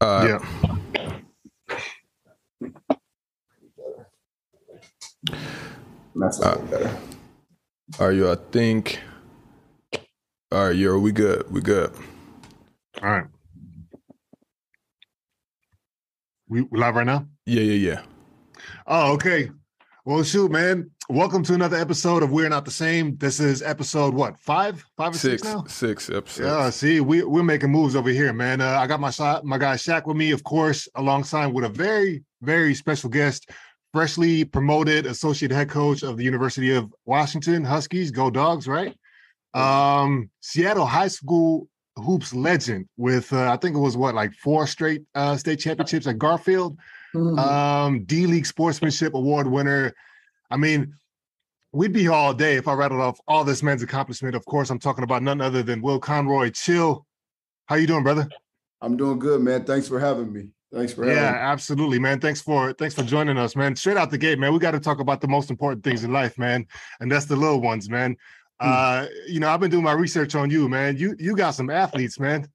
Uh, yeah. That's a little better. Are you? I think. All right, yo, we good. We good. All right. We, we live right now? Yeah, yeah, yeah. Oh, okay. Well, shoot, man. Welcome to another episode of We're Not the Same. This is episode what? Five? Five or six, Six, now? six episodes. Yeah, see, we we're making moves over here, man. Uh, I got my my guy Shaq with me, of course, alongside with a very, very special guest, freshly promoted associate head coach of the University of Washington Huskies. Go Dogs, right? Um, Seattle High School hoops legend with uh, I think it was what like four straight uh, state championships at Garfield. Mm-hmm. Um, D League Sportsmanship Award winner. I mean, we'd be here all day if I rattled off all this man's accomplishment. Of course, I'm talking about none other than Will Conroy. Chill. How you doing, brother? I'm doing good, man. Thanks for having me. Thanks for having Yeah, me. absolutely, man. Thanks for thanks for joining us, man. Straight out the gate, man. We got to talk about the most important things in life, man, and that's the little ones, man. Hmm. Uh, you know, I've been doing my research on you, man. You you got some athletes, man.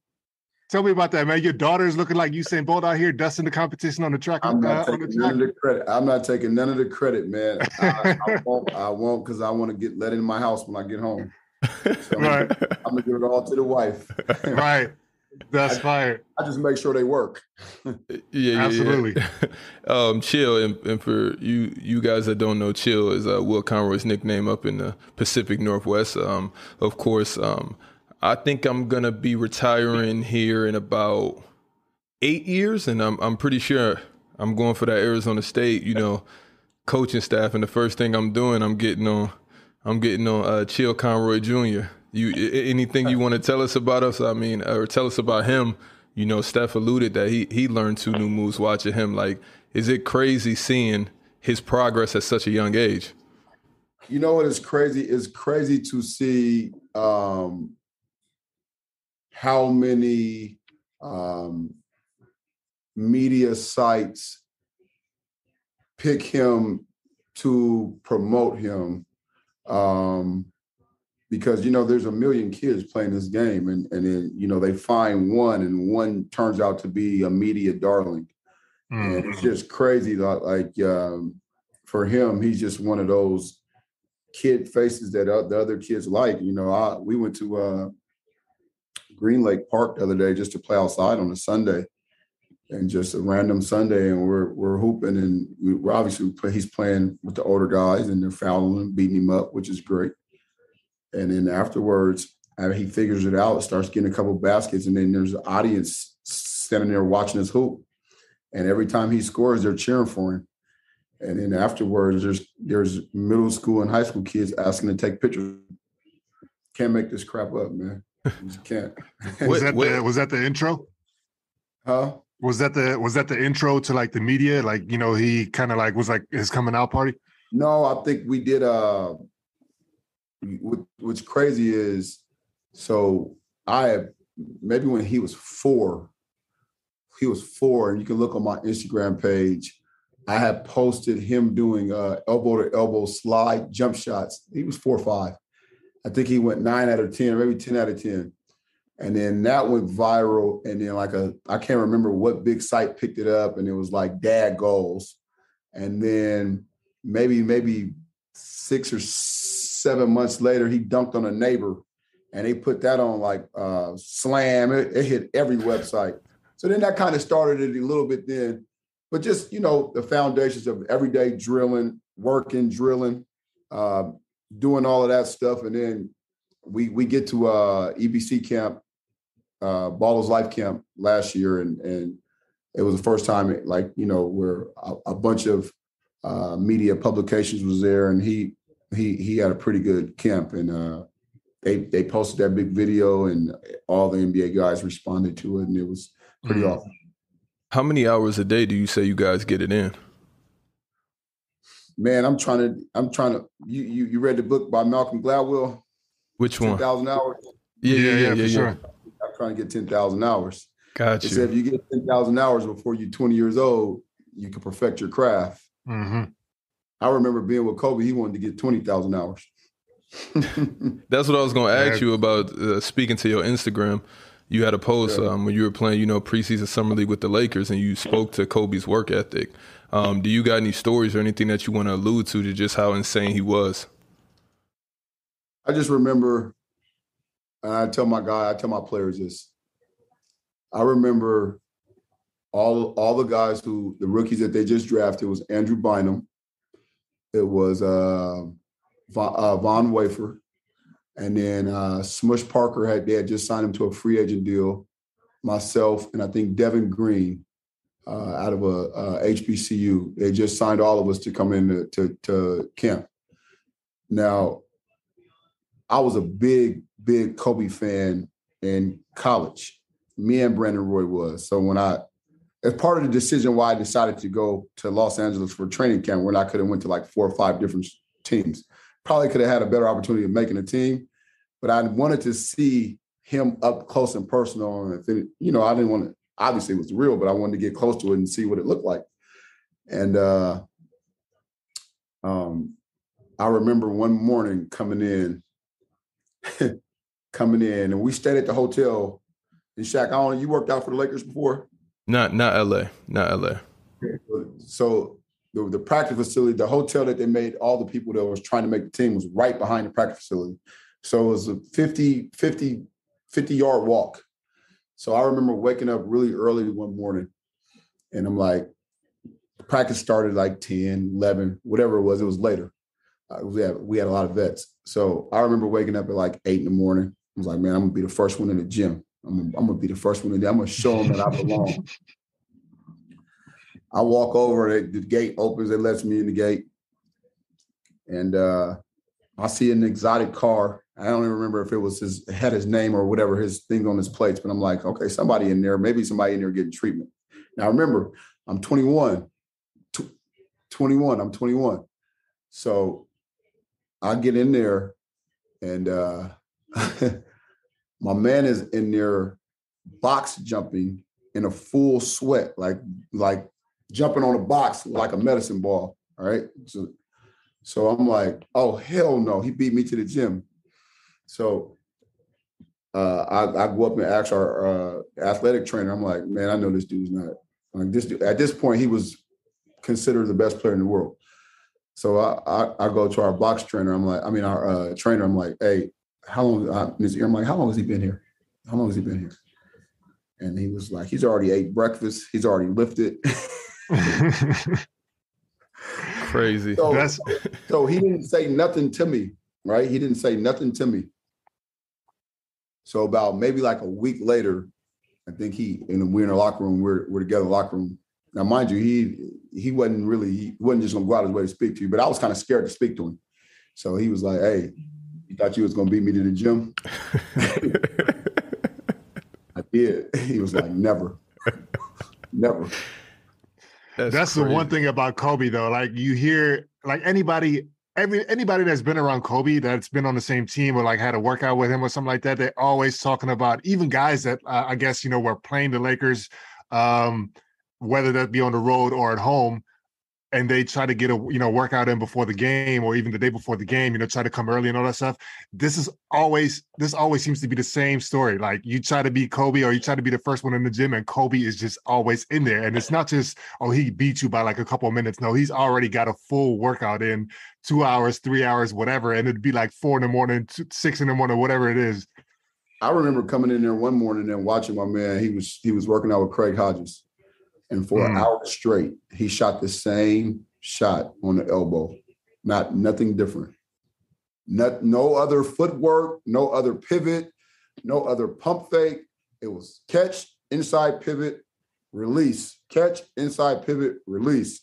Tell me about that, man. Your daughter's looking like Usain Bolt out here, dusting the competition on the track. I'm uh, not on the taking none of the credit. I'm not taking none of the credit, man. I, I won't. I won't because I want to get let in my house when I get home. So I'm, Right. gonna, I'm gonna give it all to the wife. right. That's fire. I just make sure they work. Yeah, yeah, Absolutely. Yeah. um, Chill, and, and for you, you guys that don't know, Chill is uh, Will Conroy's nickname up in the Pacific Northwest. Um, of course, um, I think I'm gonna be retiring here in about eight years, and I'm I'm pretty sure I'm going for that Arizona State, you know, coaching staff. And the first thing I'm doing, I'm getting on, I'm getting on uh, Chill Conroy Jr. You anything you want to tell us about us? I mean, or tell us about him? You know, Steph alluded that he he learned two new moves watching him. Like, is it crazy seeing his progress at such a young age? You know what is crazy? It's crazy to see um, how many um, media sites pick him to promote him um, because you know there's a million kids playing this game and and then you know they find one and one turns out to be a media darling Mm. and it's just crazy that like um, for him he's just one of those kid faces that the other kids like you know I, we went to uh, green lake park the other day just to play outside on a sunday and just a random sunday and we're we're hooping and we, we're obviously he's playing with the older guys and they're fouling him beating him up which is great and then afterwards uh, he figures it out starts getting a couple baskets and then there's an audience standing there watching his hoop and every time he scores, they're cheering for him. And then afterwards, there's there's middle school and high school kids asking to take pictures. Can't make this crap up, man. Just can't. Was that what- the was that the intro? huh? Was that the was that the intro to like the media? Like you know, he kind of like was like his coming out party. No, I think we did. Uh, what, what's crazy is, so I have maybe when he was four, he was four, and you can look on my Instagram page. I had posted him doing uh, elbow to elbow slide jump shots. He was four or five. I think he went nine out of ten, or maybe ten out of ten. And then that went viral. And then like a I can't remember what big site picked it up, and it was like dad goals. And then maybe maybe six or seven months later, he dunked on a neighbor, and they put that on like uh, Slam. It, it hit every website. So then that kind of started it a little bit then, but just you know the foundations of everyday drilling, working, drilling, uh, doing all of that stuff, and then we we get to uh, EBC camp, uh, Ballislife Camp last year, and and it was the first time it, like you know where a, a bunch of uh, media publications was there, and he he he had a pretty good camp, and uh, they they posted that big video, and all the NBA guys responded to it, and it was pretty Mm. awesome. How many hours a day do you say you guys get it in? Man, I'm trying to I'm trying to you you, you read the book by Malcolm Gladwell, Which one? Ten thousand hours. Yeah, yeah, yeah, for yeah. yeah. sure. I'm trying to get ten thousand hours. Got It said if you. you get ten thousand hours before you're 20 years old, you can perfect your craft. hmm I remember being with Kobe; he wanted to get twenty thousand hours. That's what I was going to ask you about. Uh, speaking to your Instagram, you had a post yeah. um, when you were playing, you know, preseason summer league with the Lakers, and you spoke to Kobe's work ethic. Um, do you got any stories or anything that you want to allude to to just how insane he was? I just remember, and I tell my guy, I tell my players this. I remember all all the guys who the rookies that they just drafted was Andrew Bynum, it was uh, Von, uh, Von Wafer, and then uh, Smush Parker had they had just signed him to a free agent deal. Myself and I think Devin Green uh, out of a, HBCU. They just signed all of us to come in to, to, to camp. Now, I was a big, big Kobe fan in college. Me and Brandon Roy was. So when I, as part of the decision why I decided to go to Los Angeles for training camp, when I could have went to like four or five different teams, probably could have had a better opportunity of making a team. But I wanted to see him up close and personal. And you know, I didn't want to obviously it was real, but I wanted to get close to it and see what it looked like. And uh, um, I remember one morning coming in, coming in, and we stayed at the hotel in Shaq. I don't you worked out for the Lakers before? Not not LA, not LA. So the, the practice facility, the hotel that they made all the people that was trying to make the team was right behind the practice facility. So it was a 50, 50, 50 yard walk so I remember waking up really early one morning and I'm like, practice started like 10, 11, whatever it was. It was later. Uh, we, had, we had a lot of vets. So I remember waking up at like eight in the morning. I was like, man, I'm going to be the first one in the gym. I'm, I'm going to be the first one in there. I'm going to show them that I belong. I walk over, the, the gate opens, it lets me in the gate. And uh, I see an exotic car I don't even remember if it was his had his name or whatever his thing on his plates, but I'm like, okay, somebody in there, maybe somebody in there getting treatment. Now remember, I'm 21, 21, I'm 21. So I get in there and uh my man is in there box jumping in a full sweat, like like jumping on a box like a medicine ball. All right. So so I'm like, oh hell no, he beat me to the gym. So uh, I, I go up and ask our uh, athletic trainer. I'm like, man, I know this dude's not like this. Dude, at this point, he was considered the best player in the world. So I, I, I go to our box trainer. I'm like, I mean, our uh, trainer. I'm like, hey, how long? Uh, I'm like, how long has he been here? How long has he been here? And he was like, he's already ate breakfast. He's already lifted. Crazy. So, so he didn't say nothing to me, right? He didn't say nothing to me. So about maybe like a week later, I think he and we're in the locker room. We're we're together in the locker room. Now, mind you, he he wasn't really he wasn't just gonna go out his way to speak to you, but I was kind of scared to speak to him. So he was like, "Hey, you thought you was gonna beat me to the gym?" I did. He was like, "Never, never." That's, That's the one thing about Kobe, though. Like you hear, like anybody every anybody that's been around Kobe that's been on the same team or like had a workout with him or something like that, they're always talking about even guys that uh, I guess you know were playing the Lakers, um, whether that be on the road or at home and they try to get a you know workout in before the game or even the day before the game you know try to come early and all that stuff this is always this always seems to be the same story. Like you try to beat kobe or you try to be the first one in the gym and kobe is just always in there. And it's not just oh he beat you by like a couple of minutes. No he's already got a full workout in two hours three hours whatever and it'd be like four in the morning two, six in the morning whatever it is. I remember coming in there one morning and watching my man. He was he was working out with craig hodges and for mm. an hour straight, he shot the same shot on the elbow, not nothing different. Not, no other footwork, no other pivot, no other pump fake. It was catch, inside pivot, release, catch, inside pivot, release.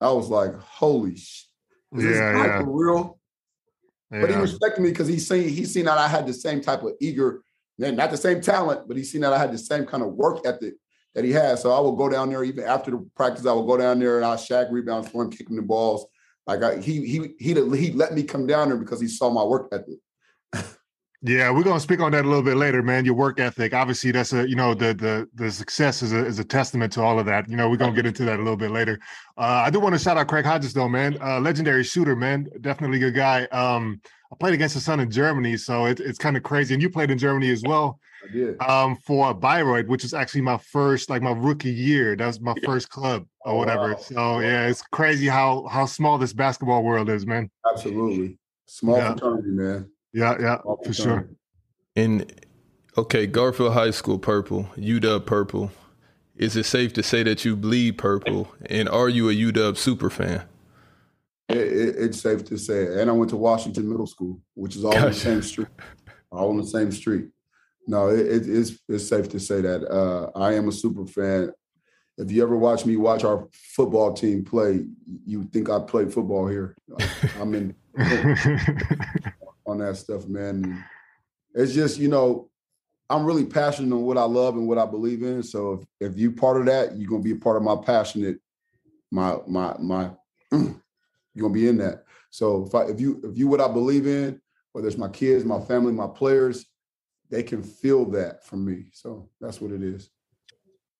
I was like, holy sh- is yeah, this yeah. for real? Yeah. But he respected me because he seen he seen that I had the same type of eager, not the same talent, but he seen that I had the same kind of work ethic that he has. So I will go down there even after the practice. I will go down there and I'll shag rebounds for him, kicking the balls. Like I, he he he he let me come down there because he saw my work ethic. yeah, we're gonna speak on that a little bit later, man. Your work ethic, obviously, that's a you know the the the success is a is a testament to all of that. You know, we're gonna get into that a little bit later. Uh, I do want to shout out Craig Hodges though, man. Uh, legendary shooter, man. Definitely good guy. Um, I played against the son in Germany, so it, it's kind of crazy. And you played in Germany as well. I did. Um, for Bayreuth, which is actually my first, like my rookie year. That was my first club or Oh, whatever. wow. So yeah, it's crazy how how small this basketball world is, man. Absolutely. Small Yeah. fraternity, man. Yeah, yeah, Small for sure. fraternity. And okay, Garfield High School purple, UW purple. Is it safe to say that you bleed purple? And are you a UW super fan? It, it, it's safe to say. And I went to Washington Middle School, which is all on the same street. All on the same street. No, it, it, it's it's safe to say that. Uh, I am a super fan. If you ever watch me watch our football team play, you think I play football here. I'm in on that stuff, man. It's just, you know, I'm really passionate on what I love and what I believe in. So if, if you part of that, you're gonna be a part of my passionate, my my my you're gonna be in that. So if I if you if you what I believe in, whether it's my kids, my family, my players, they can feel that from me. So that's what it is.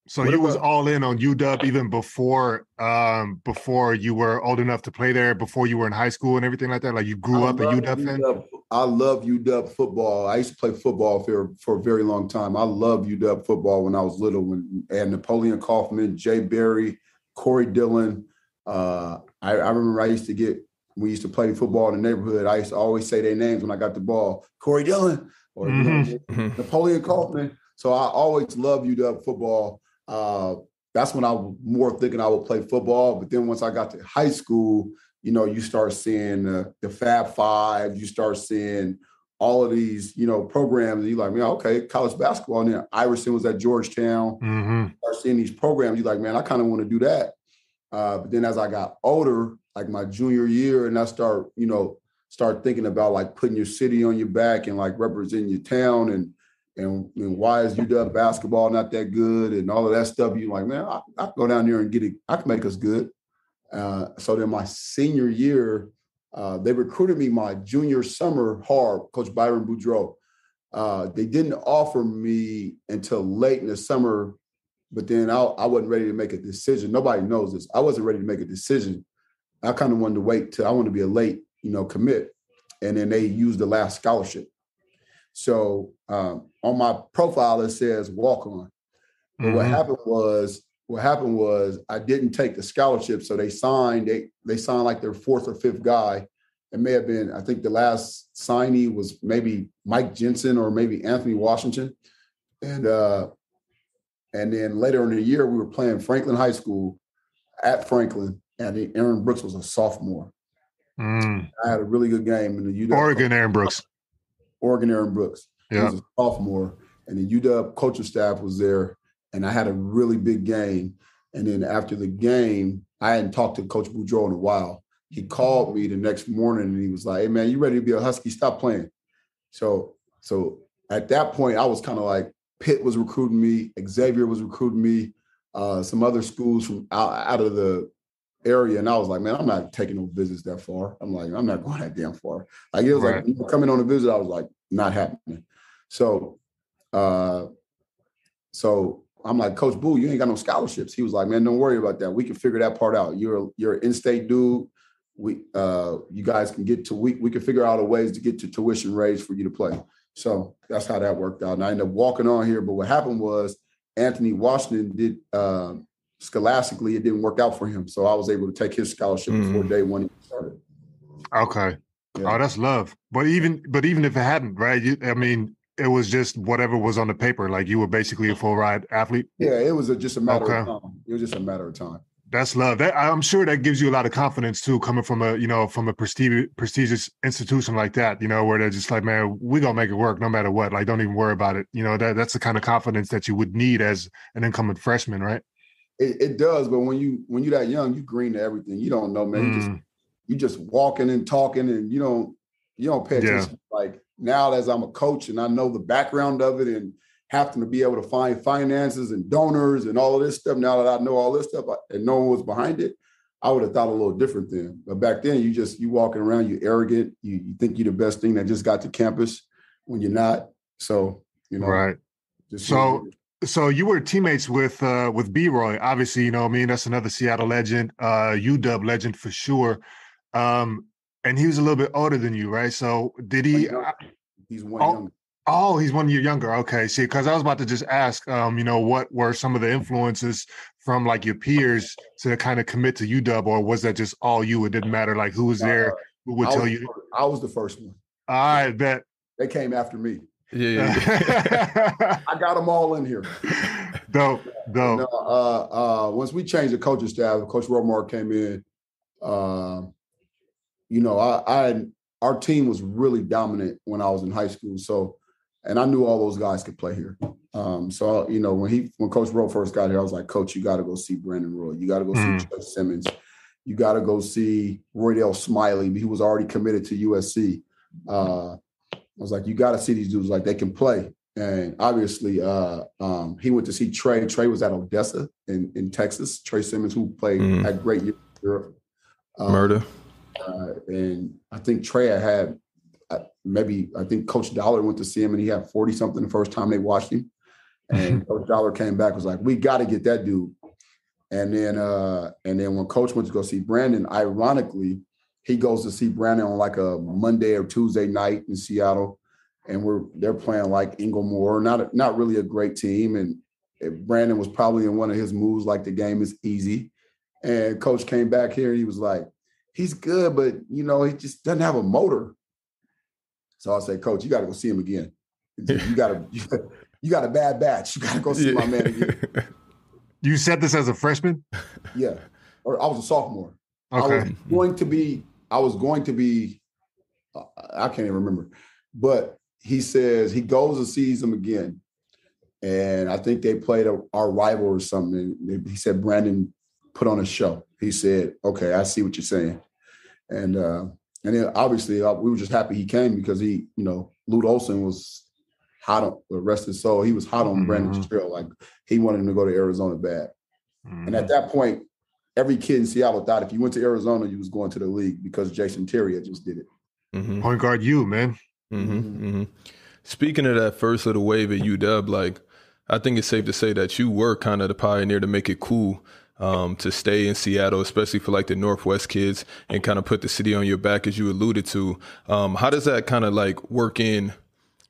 so What you was all in on UW even before um before you were old enough to play there, before you were in high school and everything like that. Like you grew I up a love UW fan. UW I love UW football. I used to play football for, for a very long time. I love UW football when I was little. When and Napoleon Kaufman, Jay Berry, Corey Dillon. Uh, I, I remember I used to get we used to play football in the neighborhood. I used to always say their names when I got the ball. Corey Dillon or you know, Mhm. Napoleon Kaufman. So I always loved you UW football. Uh, that's when I was more thinking I would play football. But then once I got to high school, you know, you start seeing uh, the Fab Five, you start seeing all of these, you know, programs. And you're like, man, okay, college basketball. And then Iverson was at Georgetown. hmm Start seeing these programs. You're like, man, I kind of want to do that. Uh, but then as I got older, like my junior year, and I start, you know, start thinking about like putting your city on your back and like representing your town and and, and why is UW basketball not that good and all of that stuff. You're like, man, I, I go down there and get it. I can make us good. Uh, so then my senior year, uh, they recruited me my junior summer hard, Coach Byron Boudreau. Uh, they didn't offer me until late in the summer, but then I, I wasn't ready to make a decision. Nobody knows this. I wasn't ready to make a decision. I kind of wanted to wait till I wanted to be a late, you know, commit. And then they used the last scholarship. So um, on my profile it says walk on. But what Mhm. happened was what happened was I didn't take the scholarship, so they signed they they signed like their fourth or fifth guy. It may have been I think the last signee was maybe Mike Jensen or maybe Anthony Washington, and uh, and then later in the year we were playing Franklin High School at Franklin, and Aaron Brooks was a sophomore. Mm. I had a really good game in the UW Oregon, Aaron Brooks. Oregon Aaron Brooks. He Yeah. was a sophomore, and the UW coaching staff was there, and I had a really big game. And then after the game, I hadn't talked to Coach Boudreau in a while. He called me the next morning, and he was like, "Hey man, you ready to be a Husky? Stop playing." So, so at that point, I was kind of like, Pitt was recruiting me, Xavier was recruiting me, uh, some other schools from out, out of the area, and I was like, "Man, I'm not taking no visits that far." I'm like, "I'm not going that damn far." Like it was Right. like coming on a visit, I was like, not happening. So, uh, so I'm like, Coach Boo, you ain't got no scholarships. He was like, man, don't worry about that. We can figure that part out. You're you're an in-state dude. We uh, you guys can get to we we can figure out a ways to get to tuition raised for you to play. So that's how that worked out. And I ended up walking on here. But what happened was Anthony Washington did uh, scholastically, it didn't work out for him. So I was able to take his scholarship before day one he started. Okay. Yeah. Oh, that's love. But even but even if it hadn't, right? You, I mean, it was just whatever was on the paper. Like you were basically a full ride athlete. Yeah, it was a, just a matter Okay. of time. It was just a matter of time. That's love. That I'm sure that gives you a lot of confidence too, coming from a you know from a prestigious prestigious institution like that. You know, where they're just like, man, we gonna make it work no matter what. Like, don't even worry about it. You know, that that's the kind of confidence that you would need as an incoming freshman, right? It, it does, but when you when you're that young, you green to everything. You don't know, man. You just Mm, you just walking and talking, and you don't you don't pay Yeah. attention. Like now, as I'm a coach and I know the background of it, and having to be able to find finances and donors and all of this stuff. Now that I know all this stuff, and no one was behind it, I would have thought a little different then. But back then, you just you walking around, you arrogant, you, you think you're the best thing that just got to campus when you're not. So you know, right. So- So you were teammates with uh with B Roy, obviously, you know, I mean, that's another Seattle legend, uh UW legend for sure. Um And he was a little bit older than you, right? So did he? He's one oh, younger. Oh, he's one year younger. Okay, see, because I was about to just ask, um, you know, what were some of the influences from like your peers to kind of commit to UW, or was that just all you? It didn't matter, like who was there, who would I tell you. First, I was the first one. I bet they came after me. Yeah, yeah. I got them all in here. Dope, dope. And, uh, uh, once we changed the coaching staff, Coach Romar came in. Uh, you know, I, I our team was really dominant when I was in high school. So and I knew all those guys could play here. Um, so you know, when he when Coach Rowe first got here, I was like, Coach, you got to go see Brandon Roy. You got to go mm. see Chuck Simmons. You got to go see Roydell Smiley. He was already committed to USC. Uh, I was like, you got to see these dudes like they can play. And obviously, uh, um, he went to see Trey. Trey was at Odessa in, in Texas. Trey Simmons, who played mm. had great year Europe. Um, Murder. Uh, and I think Trey had maybe I think Coach Dollar went to see him and he had 40 something the first time they watched him. And Coach Dollar came back, was like, we got to get that dude. And then uh, and then when Coach went to go see Brandon, ironically, he goes to see Brandon on like a Monday or Tuesday night in Seattle. And we're they're playing like Inglemoor, not a, not really a great team. And Brandon was probably in one of his moves, like the game is easy. And coach came back here and he was like, he's good, but you know, he just doesn't have a motor. So I'll say, Coach, you got to go see him again. You got to you got a bad batch. You got to go see my man again. You said this as a freshman? Yeah, or I was a sophomore. Okay. I was going to be. I was going to be. Uh, I can't even remember, but he says he goes and sees them again, and I think they played a, our rival or something. He said Brandon put on a show. He said, "Okay, I see what you're saying," and uh, and then obviously uh, we were just happy he came because he, you know, Lute Olson was hot on the rest of his soul. He was hot on mm-hmm. Brandon's trail. Like he wanted him to go to Arizona bad. Mm-hmm. And at mm-hmm. that point, every kid in Seattle thought if you went to Arizona, you was going to the league because Jason Terry had just did it. Mm-hmm. Point guard, you man. Mm-hmm. Mm-hmm. Speaking of that first little wave at UW, like I think it's safe to say that you were kind of the pioneer to make it cool um, to stay in Seattle, especially for like the Northwest kids, and kind of put the city on your back, as you alluded to. Um, how does that kind of like work in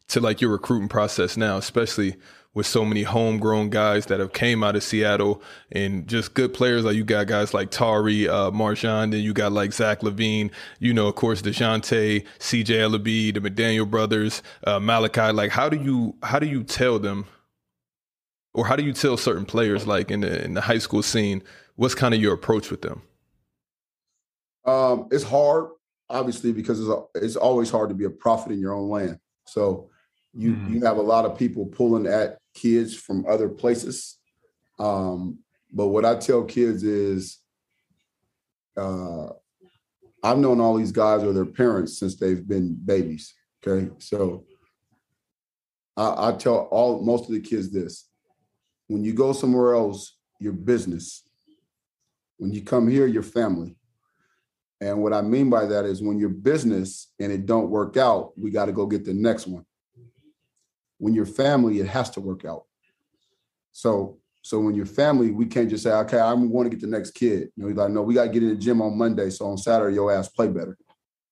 to like your recruiting process now, especially with so many homegrown guys that have came out of Seattle and just good players like you got guys like Tari, uh, MarJon, then you got like Zach LaVine, you know, of course, DeJounte, CJ Elleby, the McDaniel brothers, uh, Malachi. Like, how do you, how do you tell them or how do you tell certain players like in the in the high school scene what's kind of your approach with them? Um, it's hard obviously because it's, it's always hard to be a prophet in your own land. So you mm. you have a lot of people pulling at kids from other places. Um, but what i tell kids is uh, i've known all these guys or their parents since they've been babies okay? So I, I tell all most of the kids this when you go somewhere else, your business. When you come here, your family. And what I mean by that is when your business and it don't work out, we got to go get the next one. When your family, it has to work out. So, so when your family, we can't just say, okay, I'm going to get the next kid. You know, like, no, we got to get in the gym on Monday, so on Saturday your ass play better.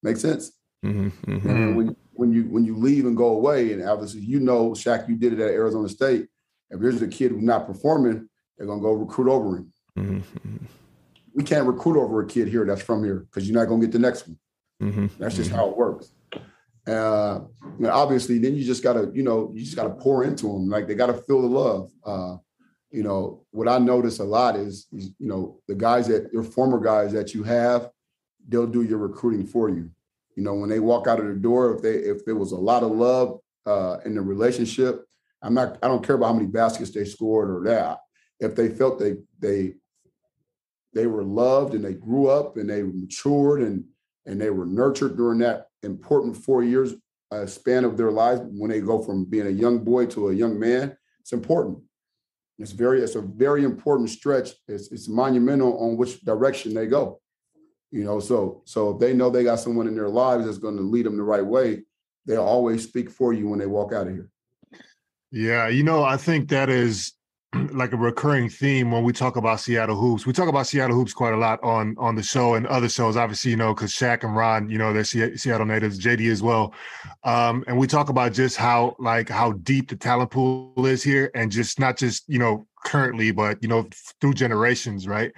Make sense? Mm-hmm, mm-hmm. And when when you when you leave and go away, and obviously you know, Shaq, you did it at Arizona State. If there's a kid who's not performing, they're gonna go recruit over him. Mm-hmm. We can't recruit over a kid here that's from here because you're not gonna get the next one. Mm-hmm. That's just mm-hmm. how it works. Uh, obviously, then you just gotta, you know, you just gotta pour into them. Like they gotta feel the love. Uh, you know, what I notice a lot is, is, you know, the guys that your former guys that you have, they'll do your recruiting for you. You know, when they walk out of the door, if they if there was a lot of love uh, in the relationship, I'm not. I don't care about how many baskets they scored or that. If they felt they they they were loved and they grew up and they matured and and they were nurtured during that important four years uh, span of their lives when they go from being a young boy to a young man, it's important. It's very it's a very important stretch. It's it's monumental on which direction they go. You know, so so if they know they got someone in their lives that's going to lead them the right way, they'll always speak for you when they walk out of here. Yeah, you know, I think that is like a recurring theme when we talk about Seattle hoops. We talk about Seattle hoops quite a lot on on the show and other shows. Obviously, you know, because Shaq and Ron, you know, they're Seattle natives. JD as well, um, and we talk about just how like how deep the talent pool is here, and just not just you know currently, but you know, through generations, right?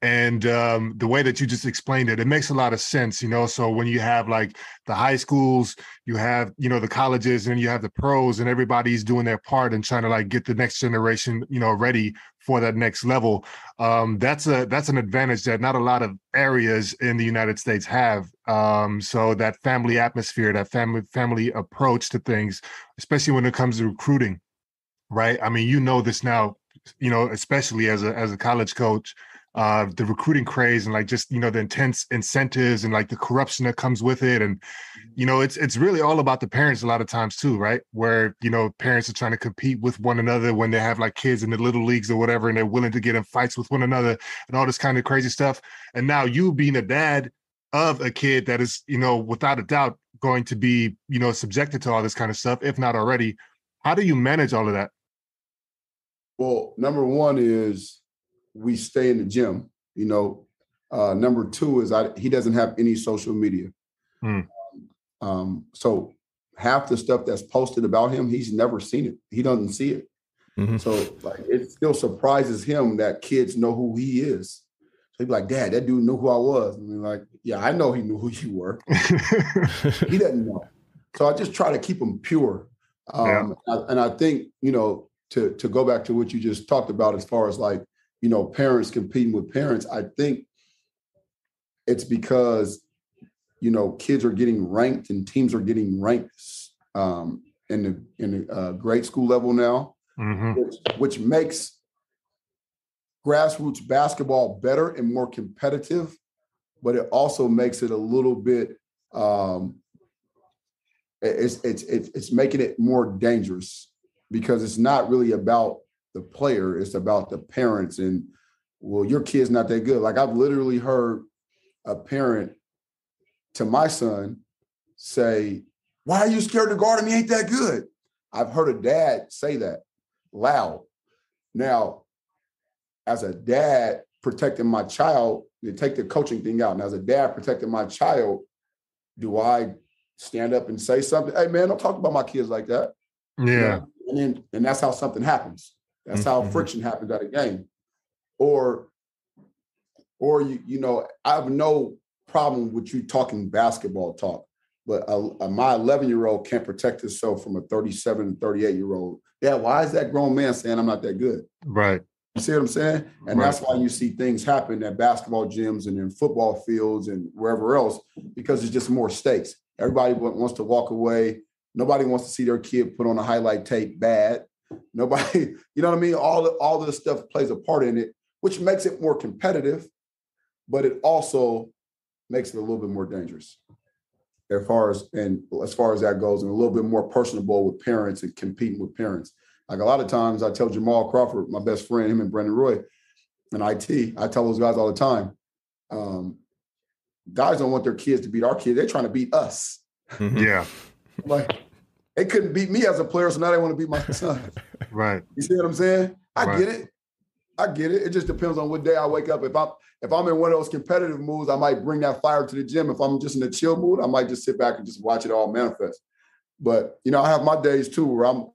And um, the way that you just explained it, it makes a lot of sense, you know. So when you have like the high schools, you have you know the colleges, and you have the pros, and everybody's doing their part and trying to like get the next generation, you know, ready for that next level. Um, that's a that's an advantage that not a lot of areas in the United States have. Um, so that family atmosphere, that family family approach to things, especially when it comes to recruiting right? I mean, you know this now you know, especially as a as a college coach, uh, the recruiting craze and like just you know the intense incentives and like the corruption that comes with it, and you know it's it's really all about the parents a lot of times too, right? Where you know parents are trying to compete with one another when they have like kids in the little leagues or whatever, and they're willing to get in fights with one another and all this kind of crazy stuff. And now you being a dad of a kid that is you know without a doubt going to be you know subjected to all this kind of stuff, if not already. How do you manage all of that? Well, number one is we stay in the gym. You know, uh, number two is I, he doesn't have any social media. Hmm. Um, so half the stuff that's posted about him, he's never seen it. He doesn't see it. Mm-hmm. So like it still surprises him that kids know who he is. So he'd be like, Dad, that dude knew who I was. And like, yeah, I know he knew who you were. he doesn't know. So I just try to keep him pure. Um, yeah. and I think, you know, to to go back to what you just talked about as far as like you know parents competing with parents i think it's because you know kids are getting ranked and teams are getting ranked um, in the in the uh, grade school level now mm-hmm. which, which makes grassroots basketball better and more competitive but it also makes it a little bit um, it's, it's it's it's making it more dangerous because it's not really about the player, it's about the parents and well, your kid's not that good. Like I've literally heard a parent to my son say, Why are you scared to guard him? He ain't that good. I've heard a dad say that loud. Now, as a dad protecting my child, to take the coaching thing out. And as a dad protecting my child, do I stand up and say something? Hey man, don't talk about my kids like that. Yeah. You know, and then and that's how something happens. That's mm-hmm. how friction happens at a game. Or or you you know, I have no problem with you talking basketball talk, but a, a, my 11 year old can't protect himself from a 37 and 38 year old. Yeah, why is that grown man saying I'm not that good? Right. You see what I'm saying? And right. that's why you see things happen at basketball gyms and in football fields and wherever else, because it's just more stakes. Everybody wants to walk away Nobody wants to see their kid put on a highlight tape bad. Nobody, you know what I mean? All all this stuff plays a part in it, which makes it more competitive, but it also makes it a little bit more dangerous as far as and as far as that goes, and a little bit more personable with parents and competing with parents. Like a lot of times, I tell Jamal Crawford, my best friend, him and Brandon Roy, and IT, I tell those guys all the time, um, guys don't want their kids to beat our kids; they're trying to beat us. Mm-hmm. Yeah, like they couldn't beat me as a player, so now they want to beat my son. right. You see what I'm saying? I right. get it. I get it. It just depends on what day I wake up. If I'm if I'm in one of those competitive moods, I might bring that fire to the gym. If I'm just in a chill mood, I might just sit back and just watch it all manifest. But you know, I have my days too where I'm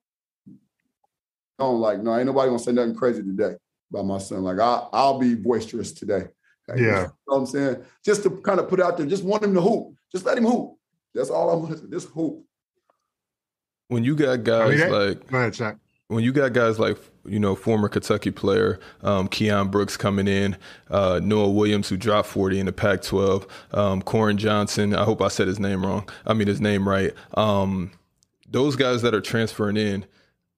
on like, no, ain't nobody gonna say nothing crazy today about my son. Like I, I'll be boisterous today. Like, yeah. You know what I'm saying? Just to kind of put out there, just want him to hoop. Just let him hoop. That's all I'm listening to. just hoop when you got guys I mean, like go ahead. When you got guys like you know former Kentucky player um, Keion Brooks coming in, uh, Noah Williams who dropped 40 in the Pac-12, um, Koren Johnson. I hope I said his name wrong. I mean his name right. Um, those guys that are transferring in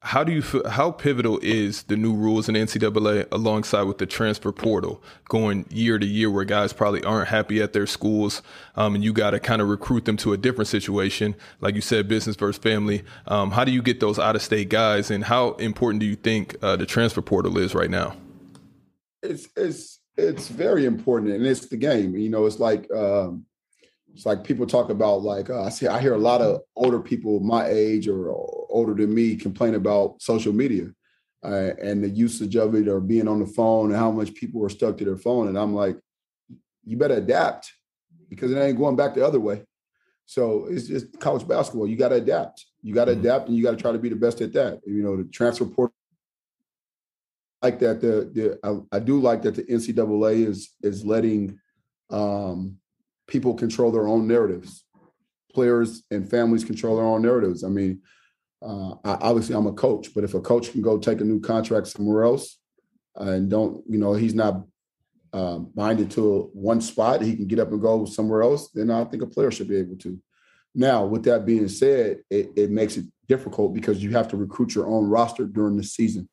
how do you feel, how pivotal is the new rules in NCAA alongside with the transfer portal going year to year where guys probably aren't happy at their schools um, and you got to kind of recruit them to a different situation? Like you said business versus family. Um, how do you get those out of state guys and how important do you think uh, the transfer portal is right now? It's it's it's very important and it's the game you know it's like um, it's like people talk about like uh, I see I hear a lot of older people my age or older than me complain about social media, uh, and the usage of it or being on the phone and how much people are stuck to their phone. And I'm like, you better adapt because it ain't going back the other way. So it's just college basketball. You got to adapt. You got to mm-hmm. adapt, and you got to try to be the best at that. You know, the transfer portal like that. The the I, I, do like that the NCAA is is letting um, people control their own narratives. Players and families control their own narratives. I mean, uh, I, obviously I'm a coach, but if a coach can go take a new contract somewhere else and don't, you know, he's not uh, binded to one spot, he can get up and go somewhere else. Then I think a player should be able to. Now, with that being said, it, it makes it difficult because you have to recruit your own roster during the season.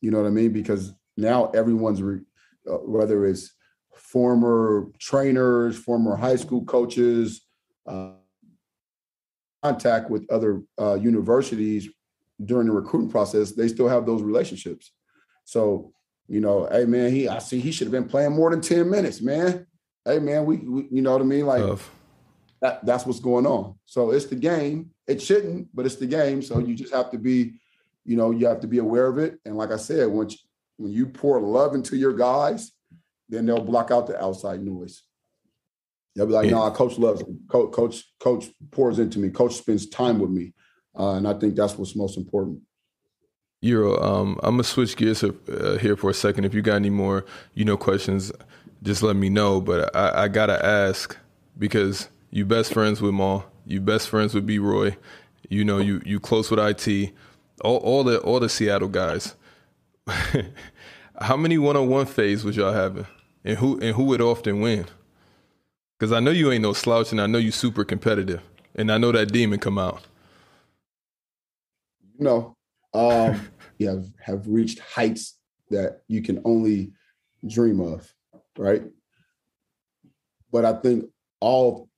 You know what I mean? Because now everyone's, re, uh, whether it's former trainers, former high school coaches, uh, contact with other uh, universities during the recruiting process, they still have those relationships. So, you know, hey man, he I see he should have been playing more than 10 minutes, man. Hey man, we, we you know what I mean? Like that, that's what's going on. So it's the game. It shouldn't, but it's the game. So you just have to be, you know, you have to be aware of it. And like I said, once when you pour love into your guys, then they'll block out the outside noise. They'll be like, "No, nah, coach loves me. Coach, coach, coach pours into me. Coach spends time with me, uh, and I think that's what's most important." Euro, um, I'm gonna switch gears uh, here for a second. If you got any more, you know, questions, just let me know. But I, I gotta ask because you best friends with Maul, you best friends with B Roy, you know, you you close with IT, all, all the all the Seattle guys. How many one on one phase was y'all having, and who and who would often win? Because I know you ain't no slouch, and I know you super competitive, and I know that demon come out. You know, um, you have have reached heights that you can only dream of, right? But I think all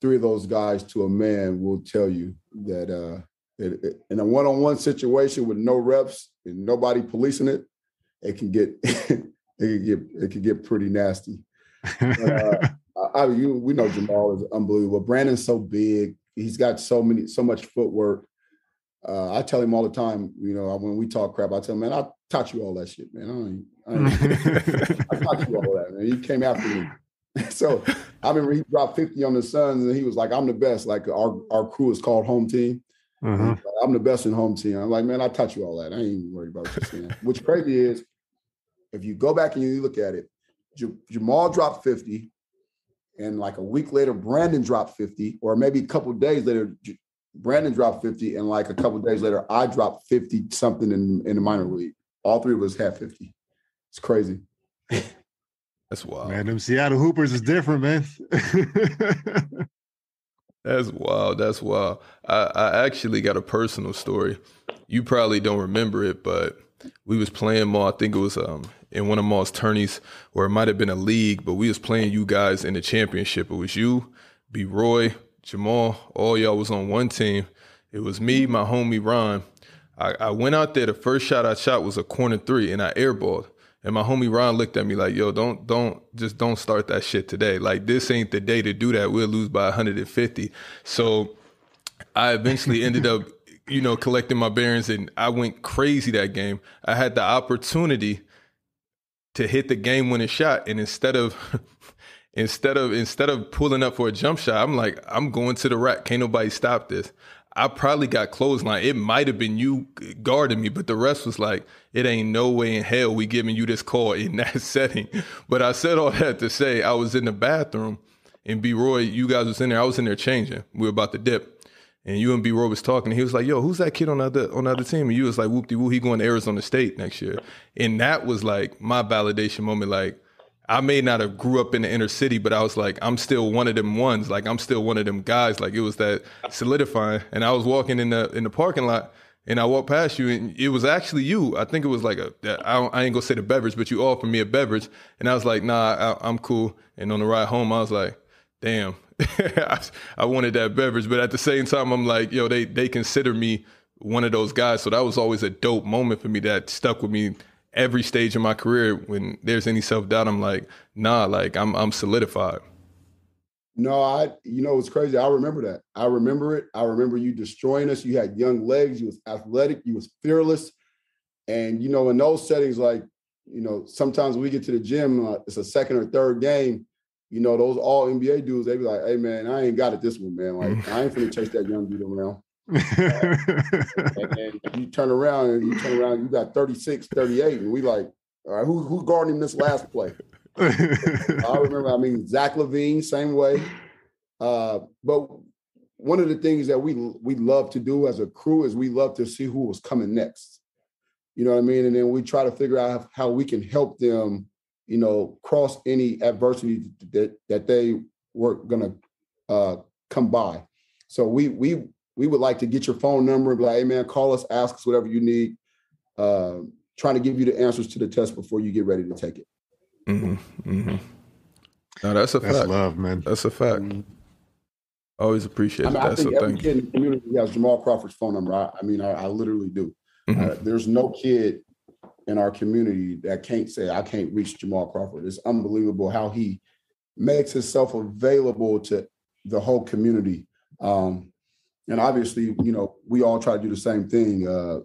three of those guys to a man will tell you that uh, it, it, in a one-on-one situation with no reps and nobody policing it, it can get it can get it can get pretty nasty. uh, I, you, we know Jamal is unbelievable. Brandon's so big. He's got so many, so much footwork. Uh, I tell him all the time, you know, when we talk crap, I tell him, man, I taught you all that shit, man. I, I, I taught you all that, man. He came after me. so I remember he dropped 50 on the Suns and he was like, I'm the best. Like our, our crew is called home team. Mm-hmm. Like, I'm the best in home team. I'm like, man, I taught you all that. I ain't even worried about what you're saying. What's crazy is if you go back and you look at it, J- Jamal dropped 50 and like a week later, Brandon dropped 50, or maybe a couple days later, Brandon dropped 50, and like a couple days later, I dropped 50 something in, in the minor league. All three of us had 50. It's crazy. That's wild. Man, them Seattle Hoopers is different, man. That's wild. That's wild. I, I actually got a personal story. You probably don't remember it, but we was playing more. I think it was um in one of Maul's tourneys, or it might have been a league, but we was playing you guys in the championship. It was you, B. Roy, Jamal, all y'all was on one team. It was me, my homie Ron. I, I went out there. The first shot I shot was a corner three, and I airballed. And my homie Ron looked at me like, "Yo, don't, don't, just don't start that shit today. Like this ain't the day to do that. We'll lose by 150." So I eventually ended up, you know, collecting my bearings, and I went crazy that game. I had the opportunity to hit the game winning shot. And instead of instead of instead of pulling up for a jump shot, I'm like, I'm going to the rack. Can't nobody stop this. I probably got clothesline. It might have been you guarding me, but the rest was like, it ain't no way in hell we giving you this call in that setting. But I said all that to say I was in the bathroom and B Roy, you guys was in there. I was in there changing. We were about to dip. And you and B Roy was talking. he was like, "Yo, who's that kid on the other on the other team?" And you was like, "Whoop de woo, he going to Arizona State next year." And that was like my validation moment. Like, I may not have grew up in the inner city, but I was like, I'm still one of them ones. Like, I'm still one of them guys. Like, it was that solidifying. And I was walking in the in the parking lot, and I walked past you, and it was actually you. I think it was like a I, I ain't gonna say the beverage, but you offered me a beverage, and I was like, Nah, I, I'm cool. And on the ride home, I was like, Damn I, wanted that beverage, but at the same time, I'm like, yo, they they consider me one of those guys. So that was always a dope moment for me that stuck with me every stage of my career. When there's any self doubt, I'm like, nah, like I'm I'm solidified. No, I, you know, it's crazy. I remember that. I remember it. I remember you destroying us. You had young legs. You was athletic. You was fearless. And, you know, in those settings, like, you know, sometimes we get to the gym, uh, it's a second or third game. You know, those all NBA dudes, they be like, hey, man, I ain't got it this one, man. Like, I ain't finna chase that young dude around. and then you turn around and you turn around, you got 36, 38. And we like, all right, who, who guarding him this last play? I remember, I mean, Zach LaVine, same way. Uh, but one of the things that we we love to do as a crew is we love to see who was coming next. You know what I mean? And then we try to figure out how we can help them, you know, cross any adversity that that they were gonna uh, come by. So we we we would like to get your phone number and be like, hey man, call us, ask us whatever you need. Uh, trying to give you the answers to the test before you get ready to take it. Mm-hmm. Mm-hmm. No, that's a That's fact. love, man. That's a fact. Mhm. Always appreciate I mean, I that. So think every thank kid you. in the community has Jamal Crawford's phone number. I, I mean, I, I literally do. Mhm. Uh, there's no kid in our community that can't say I can't reach Jamal Crawford. It's unbelievable how he makes himself available to the whole community. Um, and obviously, you know, we all try to do the same thing. Uh,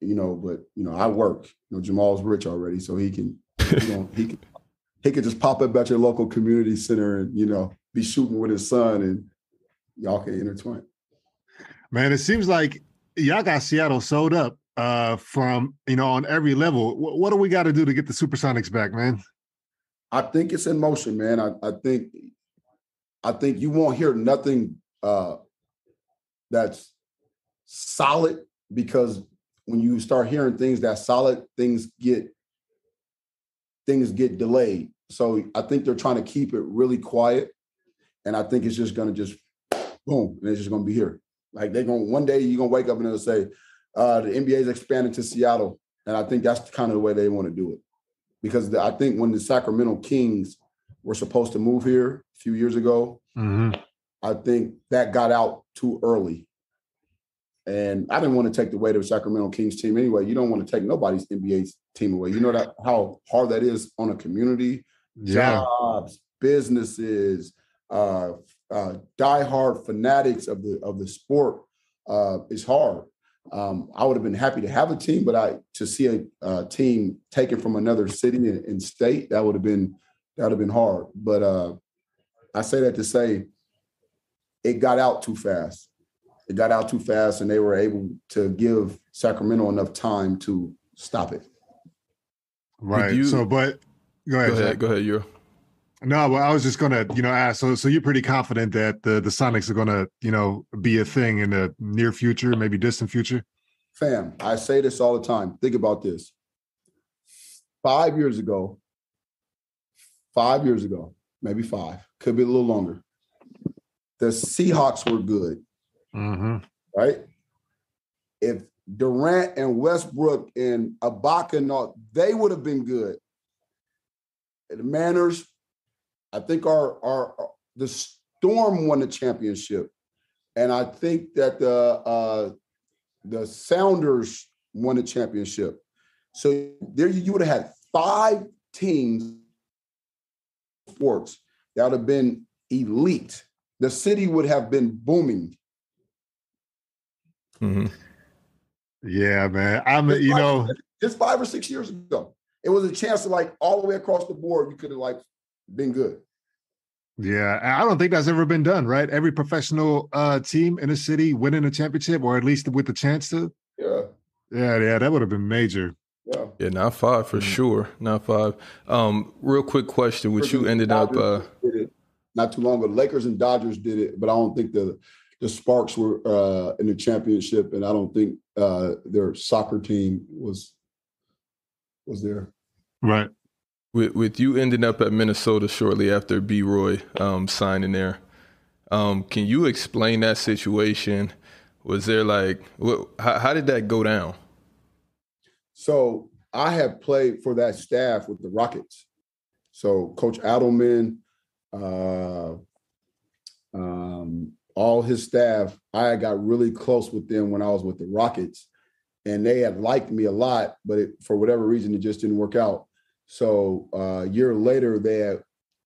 you know, but you know, I work. You know, Jamal's rich already, so he can, you know, he can he could just pop up at your local community center and you know be shooting with his son, and y'all can intertwine. Man, it seems like y'all got Seattle sold up uh from you know on every level. What, what do we got to do to get the Supersonics back, man? I think it's in motion, man. I, I think I think you won't hear nothing uh that's solid because when you start hearing things that solid, things get things get delayed. So I think they're trying to keep it really quiet. And I think it's just gonna just boom, and it's just gonna be here. Like they're gonna one day you're gonna wake up and they'll say, uh, the NBA is expanding to Seattle. And I think that's kind of the way they want to do it because the, I think when the Sacramento Kings were supposed to move here a few years ago, Mm-hmm. I think that got out too early. And I didn't want to take the weight of Sacramento Kings team anyway. You don't want to take nobody's NBA team away. You know that how hard that is on a community, Yeah, jobs, businesses, uh, uh, diehard fanatics of the of the sport. Uh, is hard. Um, I would have been happy to have a team, but I to see a, uh team taken from another city and, and state that would have been that would have been hard. But uh, I say that to say it got out too fast. It got out too fast, and they were able to give Sacramento enough time to stop it. right. you- so, but go ahead. Go Zach. ahead. Go ahead. You. No, but I was just gonna, you know, ask. So, so you're pretty confident that the the Sonics are gonna, you know, be a thing in the near future, maybe distant future. Fam, I say this all the time. Think about this. Five years ago, five years ago, maybe five, could be a little longer. The Seahawks were good, Mm-hmm. right? If Durant and Westbrook and Ibaka and all, they would have been good. The Mariners, I think our our the Storm won the championship, and I think that the uh, the Sounders won the championship. So there you, you would have had five teams sports that would have been elite. The city would have been booming. hmm Yeah, man. I'm, Just you five- know, just five or six years ago. It was a chance to like all the way across the board, you could have like been good. yeah. I don't think that's ever been done, right? Every professional uh team in a city winning a championship, or at least with the chance to. Yeah. Yeah, yeah, that would have been major. Yeah. Yeah, not five for Mm. sure. Not five. Um, real quick question, which you ended and up. Uh, did it not too long ago. Lakers and Dodgers did it, but I don't think the the Sparks were uh, in the championship, and I don't think uh, their soccer team was was there. Right. With, with you ending up at Minnesota shortly after B. Roy um, signing there, um, can you explain that situation? Was there like, what, how, how did that go down? So I have played for that staff with the Rockets. So Coach Adelman, uh, um, all his staff, I got really close with them when I was with the Rockets, and they had liked me a lot, but it, for whatever reason, it just didn't work out. So uh, a year later, they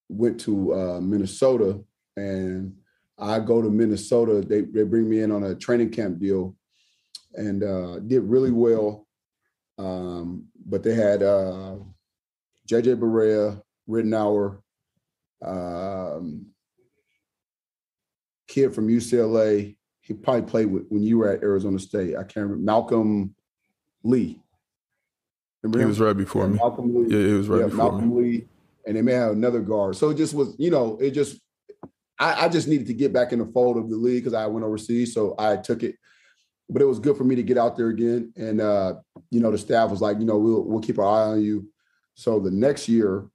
went to uh, Minnesota, and I go to Minnesota. They they bring me in on a training camp deal, and uh, did really well. Um, but they had uh, JJ Barea, Ridnour, um, kid from UCLA. He probably played with, when you were at Arizona State. I can't remember Malcolm Lee. Remember he was right before yeah, me. Malcolm Lee. Yeah, it was right yeah, before Malcolm me. Lee, and they may have another guard. So it just was, you know, it just. I, I just needed to get back in the fold of the league because I went overseas, so I took it. But it was good for me to get out there again, and uh, you know, the staff was like, you know, we'll we'll keep our eye on you. So the next year,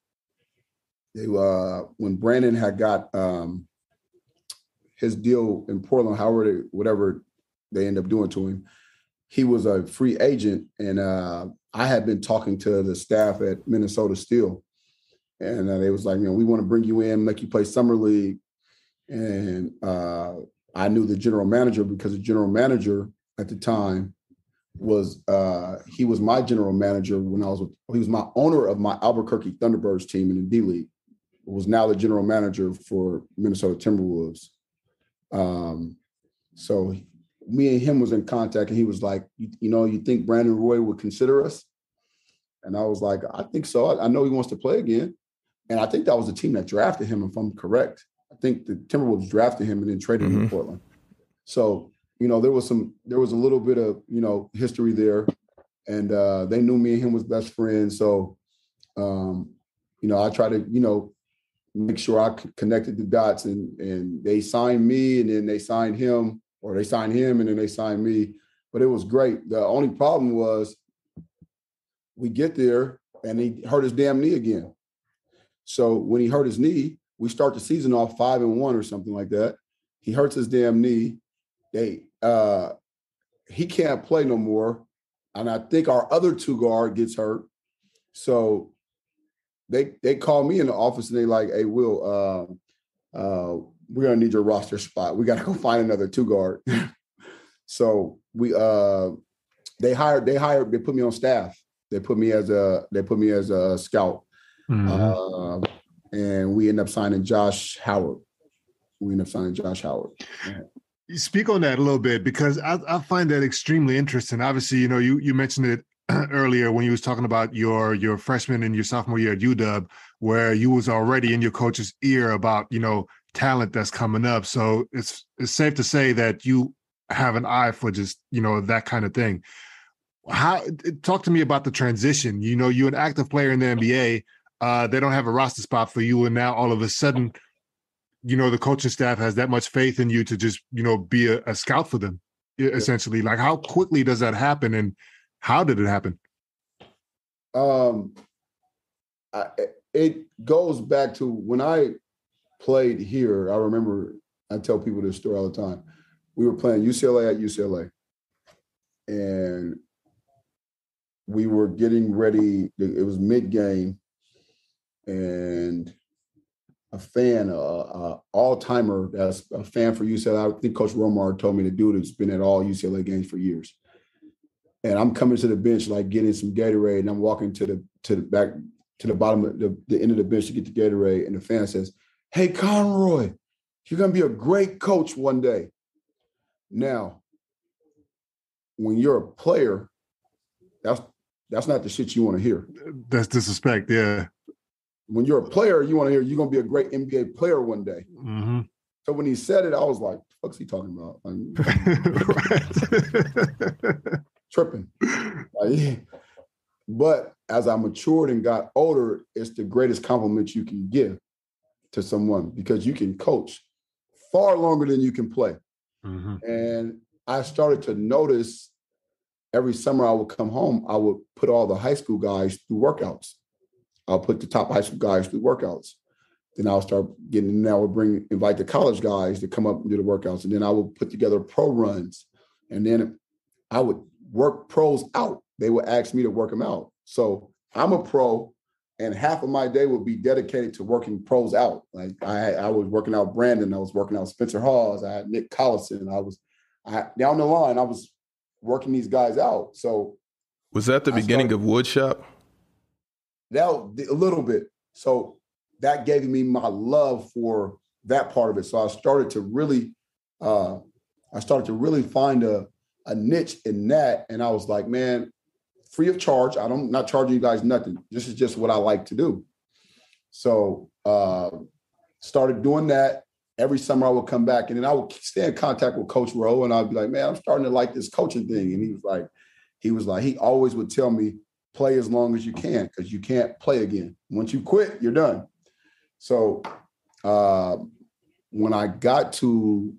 they uh, when Brandon had got um, his deal in Portland, however, whatever they end up doing to him, he was a free agent, and uh, I had been talking to the staff at Minnesota Steel, and uh, they was like, you know, we want to bring you in, make you play summer league, and uh, I knew the general manager because the general manager at the time was uh, he was my general manager when I was with, he was my owner of my Albuquerque Thunderbirds team in the D League. Was now the general manager for Minnesota Timberwolves. Um, so me and him was in contact, and he was like, "You, you know, you think Brandon Roy would consider us?" And I was like, "I think so. I, I know he wants to play again." And I think that was the team that drafted him, if I'm correct. I think the Timberwolves drafted him and then traded mm-hmm. him to mm-hmm. Portland. So you know, there was some, there was a little bit of you know history there, and uh, they knew me and him was best friends. So, um, you know, I try to you know make sure I connected the dots, and and they signed me, and then they signed him or they signed him and then they signed me. But it was great. The only problem was we get there and he hurt his damn knee again. So when he hurt his knee, we start the season off five and one or something like that. He hurts his damn knee. They uh he can't play no more. And I think our other two guard gets hurt. So they they call me in the office and they like, hey, Will, uh, uh, we're gonna need your roster spot. We gotta go find another two guard. so we uh they hired they hired they put me on staff. They put me as a they put me as a scout. Mm-hmm. Uh, and we end up signing Josh Howard. We end up signing Josh Howard. Yeah. Speak on that a little bit because I, I find that extremely interesting. Obviously, you know, you you mentioned it earlier when you was talking about your your freshman and your sophomore year at UW, where you was already in your coach's ear about you know talent that's coming up. So it's it's safe to say that you have an eye for just you know that kind of thing. How talk to me about the transition? You know, you're an active player in the NBA. Uh, they don't have a roster spot for you, and now all of a sudden, you know, the coaching staff has that much faith in you to just you know be a, a scout for them, essentially. Like, how quickly does that happen, and how did it happen? Um, I, it goes back to when I played here, I remember I tell people this story all the time. We were playing UCLA at UCLA, and we were getting ready. It was mid game, and a fan, a, a all timer that's a fan for UCLA. I think Coach Romar told me to do it. It's been at all UCLA games for years. And I'm coming to the bench like getting some Gatorade, and I'm walking to the to the back to the bottom of the, the end of the bench to get the Gatorade, and the fan says, Hey, Conroy, you're going to be a great coach one day. Now, when you're a player, that's that's not the shit you want to hear. That's disrespect, yeah. When you're a player, you want to hear you're going to be a great NBA player one day. Mm-hmm. So when he said it, I was like, "What's he talking about?" tripping. Like, but as I matured and got older, it's the greatest compliment you can give to someone because you can coach far longer than you can play. Mm-hmm. And I started to notice every summer I would come home, I would put all the high school guys through workouts. I'll put the top high school guys through workouts. Then I'll start getting, and I would bring, invite the college guys to come up and do the workouts. And then I would put together pro runs. And then I would work pros out. They would ask me to work them out. So I'm a pro and half of my day would be dedicated to working pros out. Like I, I was working out Brandon, I was working out Spencer Hawes, I had Nick Collison, I was I, down the line, I was working these guys out. So was that the I beginning started, of Woodshop? That a little bit. So that gave me my love for that part of it. So I started to really, uh, I started to really find a a niche in that, and I was like, man, free of charge. I don't not charging you guys nothing. This is just what I like to do. So uh, started doing that. Every summer I would come back and then I would stay in contact with Coach Rowe and I'd be like, man, I'm starting to like this coaching thing. And he was like, he was like, he always would tell me, play as long as you can because you can't play again. Once you quit, you're done. So uh, when I got to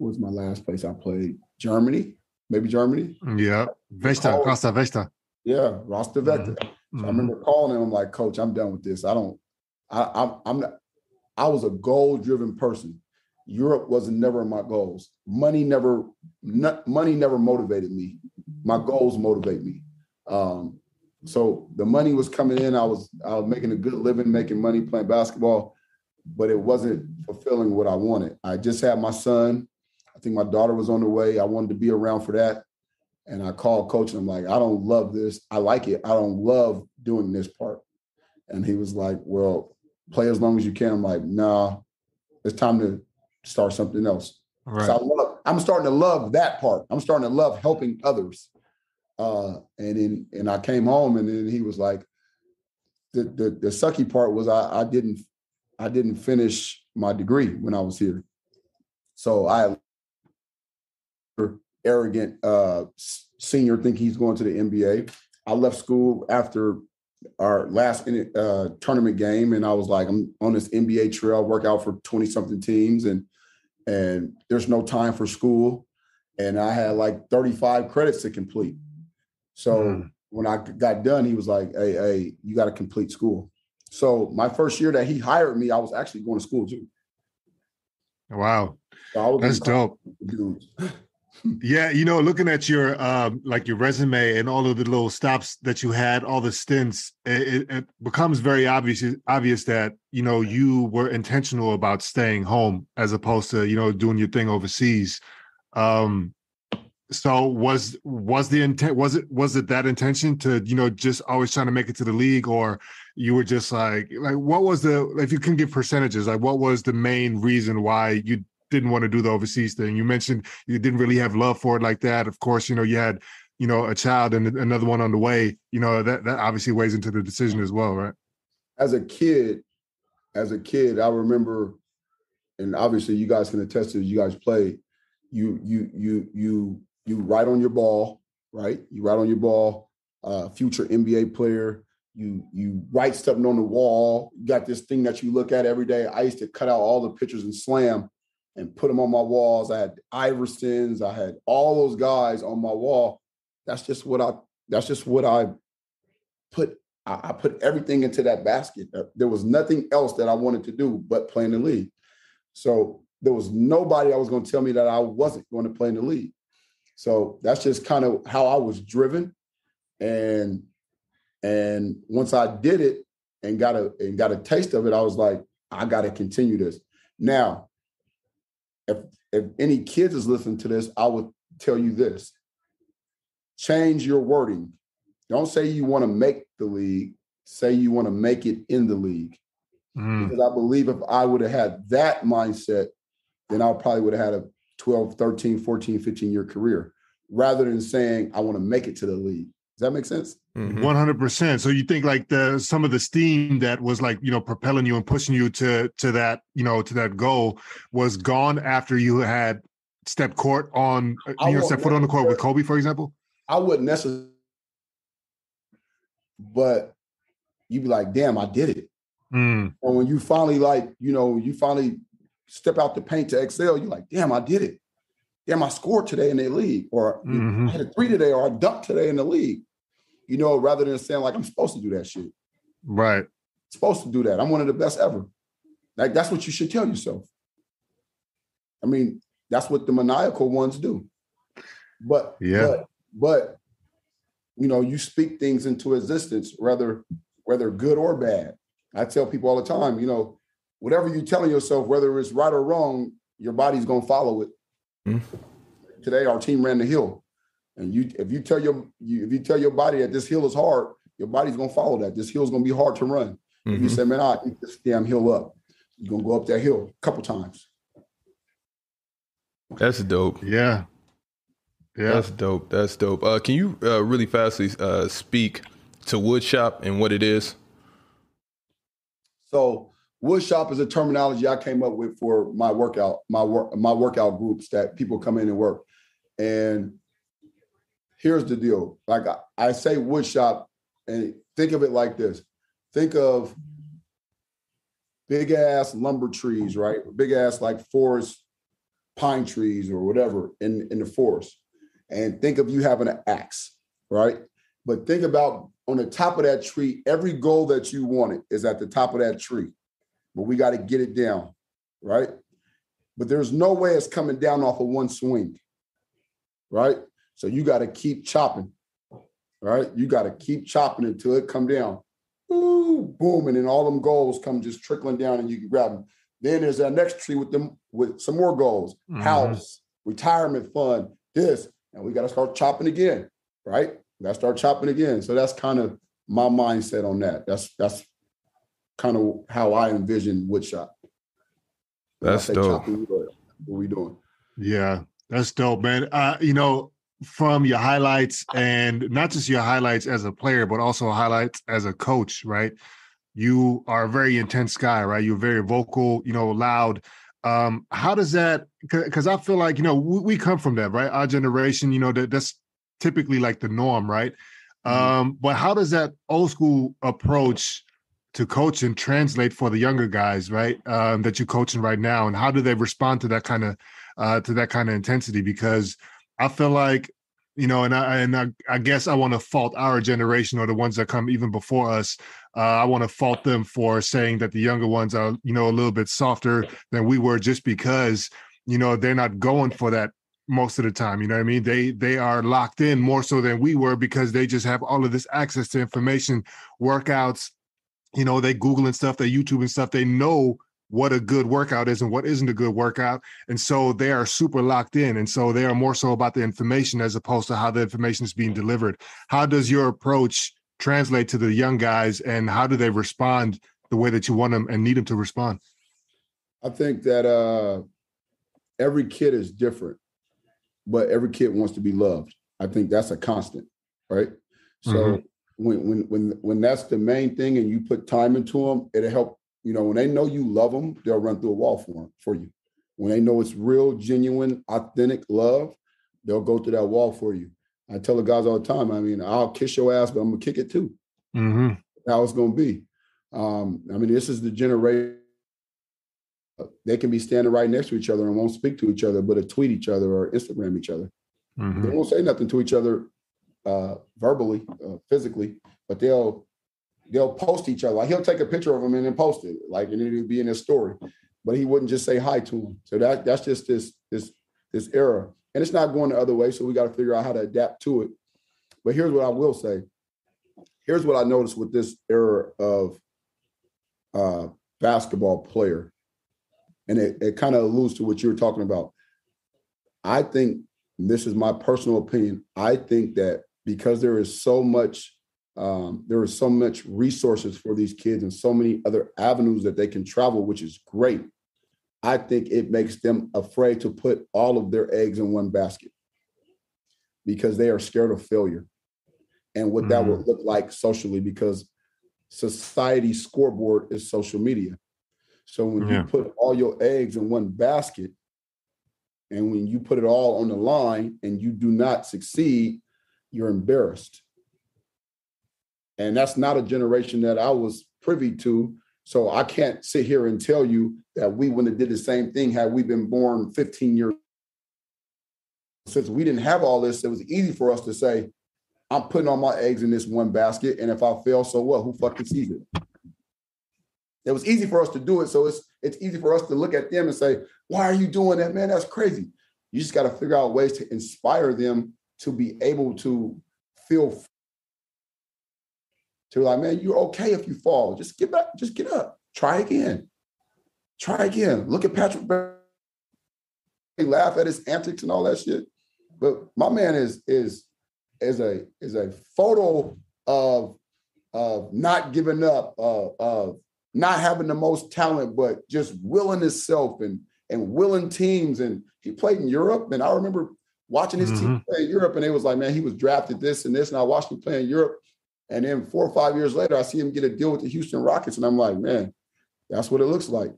what was my last place I played? Germany, maybe Germany. Yeah, Vesta, Costa Vesta. Yeah, Rasta Vechta. Mm-hmm. So I remember calling him. I'm like, Coach, I'm done with this. I don't. I, I'm. I'm not. I was a goal-driven person. Europe wasn't never my goals. Money never. Not, money never motivated me. My goals motivate me. Um, so the money was coming in. I was. I was making a good living, making money playing basketball, but it wasn't fulfilling what I wanted. I just had my son. I think my daughter was on the way. I wanted to be around for that. And I called coach and I'm like, I don't love this. I like it. I don't love doing this part. And he was like, Well, play as long as you can. I'm like, nah, it's time to start something else. Right. So I love, I'm starting to love that part. I'm starting to love helping others. Uh, and then and I came home and then he was like, the the, the sucky part was I, I didn't I didn't finish my degree when I was here. So I arrogant uh, senior think he's going to the NBA. I left school after our last uh, tournament game, and I was like, I'm on this NBA trail, work out for 20 something teams, and and there's no time for school. And I had like 35 credits to complete. So mm. when I got done, he was like, Hey, hey, you got to complete school. So my first year that he hired me, I was actually going to school too. Wow. So That's dope. Yeah, you know, looking at your um, like your resume and all of the little stops that you had, all the stints, it, it, becomes very obvious obvious that you know you were intentional about staying home as opposed to you know doing your thing overseas. Um, so was was the intent was it was it that intention to you know just always trying to make it to the league, or you were just like like what was the if you can give percentages like what was the main reason why you didn't want to do the overseas thing. You mentioned you didn't really have love for it like that. Of course, you know, you had, you know, a child and another one on the way. You know, that that obviously weighs into the decision as well, right? As a kid, as a kid, I remember, and obviously you guys can attest to you guys play, you you you you you write on your ball, right? You write on your ball, uh, future NBA player. You you write something on the wall. You got this thing that you look at every day. I used to cut out all the pictures and slam and put them on my walls. I had Iversons, I had all those guys on my wall. That's just what I that's just what I put I, put everything into that basket. Uh, there was nothing else that I wanted to do but play in the league. So there was nobody that was going to tell me that I wasn't going to play in the league. So that's just kind of how I was driven. And and once I did it and got a and got a taste of it, I was like, I got to continue this. Now, if if any kids is listening to this, I would tell you this: change your wording. Don't say you want to make the league. Say you want to make it in the league. Mm. Because I believe if I would have had that mindset, then I probably would have had a 12, 13, 14, 15 year career rather than saying I want to make it to the league. Does that make sense? Mm-hmm. One hundred percent. So you think like the some of the steam that was like you know propelling you and pushing you to to that you know to that goal was gone after you had stepped court on uh, you know step foot on the court with Kobe, for example. I wouldn't necessarily, but you'd be like, "Damn, I did it." Mm. And when you finally like you know you finally step out the paint to excel, you're like, "Damn, I did it." Damn, I scored today in the league, or mm-hmm. I had a three today, or I dunked today in the league you know, rather than saying like I'm supposed to do that shit. Right. Supposed to do that. I'm one of the best ever. Like that's what you should tell yourself. I mean, that's what the maniacal ones do. But yeah, but, but you know, you speak things into existence, whether whether good or bad. I tell people all the time, you know, whatever you're telling yourself, whether it's right or wrong, your body's gonna follow it. Mm-hmm. Today, our team ran the hill. And you, if you tell your, you, if you tell your body that this hill is hard, your body's gonna follow that. This hill is gonna be hard to run. Mm-hmm. You say, man, I eat this damn hill up. You're gonna go up that hill a couple times. That's dope. Yeah. Yeah. That's dope. That's dope. Uh, can you uh, really fastly uh, speak to woodshop and what it is? So woodshop is a terminology I came up with for my workout, my work, my workout groups that people come in and work. And here's the deal: like I, I say, woodshop, and think of it like this: think of big ass lumber trees, right? Big ass like forest pine trees or whatever in, in the forest. And think of you having an axe, right? But think about on the top of that tree, every goal that you wanted is at the top of that tree. But we got to get it down, right? But there's no way it's coming down off of one swing, right? So you got to keep chopping, right? You got to keep chopping until it come down. Ooh, boom, and then all them goals come just trickling down, and you can grab them. Then there's that next tree with them with some more goals: mm-hmm. house, retirement fund, this, and we got to start chopping again, right? We got to start chopping again. So that's kind of my mindset on that. That's that's kind of how I envision woodshop. That's dope. what are we doing? Yeah, that's dope, man. Uh, you know, from your highlights and not just your highlights as a player, but also highlights as a coach, right? You are a very intense guy, right? You're very vocal, you know, loud. Um, how does that? Because I feel like you know we, we, come from that, right? Our generation, you know, that that's typically like the norm, right? Mm-hmm. Um, but how does that old school approach to coaching translate for the younger guys, right? Um, that you're coaching right now, and how do they respond to that kind of uh, to that kind of intensity? Because I feel like you know, and I and I, I guess I want to fault our generation or the ones that come even before us. Uh, I want to fault them for saying that the younger ones are, you know, a little bit softer than we were, just because you know they're not going for that most of the time. You know what I mean? They they are locked in more so than we were because they just have all of this access to information, workouts. You know, they Google and stuff, they YouTube and stuff. They know what a good workout is and what isn't a good workout. And so they are super locked in. And so they are more so about the information as opposed to how the information is being delivered. How does your approach translate to the young guys and how do they respond the way that you want them and need them to respond? I think that uh, every kid is different, but every kid wants to be loved. I think that's a constant, right? So mm-hmm. when when when when that's the main thing, and you put time into them, it'll help you know, when they know you love them, they'll run through a wall for them, for you. When they know it's real, genuine, authentic love, they'll go through that wall for you. I tell the guys all the time. I mean, I'll kiss your ass, but I'm gonna kick it too. Mm-hmm. How it's gonna be. Um, I mean, this is the generation. They can be standing right next to each other and won't speak to each other, but tweet each other or Instagram each other. Mm-hmm. They won't say nothing to each other uh, verbally, uh, physically, but they'll they'll post each other. Like he'll take a picture of him and then post it, like and it'll be in his story. But he wouldn't just say hi to him. So that that's just this this this era, and it's not going the other way. So we got to figure out how to adapt to it. But here's what I will say. Here's what I noticed with this era of uh, basketball player, and it, it kind of alludes to what you were talking about. I think this is my personal opinion. I think that because there is so much um, there are so much resources for these kids and so many other avenues that they can travel, which is great. I think it makes them afraid to put all of their eggs in one basket because they are scared of failure and what mm-hmm. that would look like socially because society's scoreboard is social media. So when yeah. you put all your eggs in one basket and when you put it all on the line and you do not succeed, you're embarrassed. And that's not a generation that I was privy to. So I can't sit here and tell you that we wouldn't have did the same thing had we been born 15 years. Since we didn't have all this, it was easy for us to say, I'm putting all my eggs in this one basket. And if I fail, so what? Who fucking sees it? It was easy for us to do it. So it's it's easy for us to look at them and say, why are you doing that, man? That's crazy. You just got to figure out ways to inspire them to be able to feel to like, man, you're okay if you fall. Just get back, just get up. Try again. Try again. Look at Patrick laugh at his antics and all that shit. But my man is is is a is a photo of of not giving up, uh, of not having the most talent, but just willing himself and and willing teams. And he played in Europe. And I remember watching his mm-hmm. team play in Europe, and it was like, man, he was drafted this and this. And I watched him play in Europe. And then four or five years later, I see him get a deal with the Houston Rockets. And I'm like, man, that's what it looks like.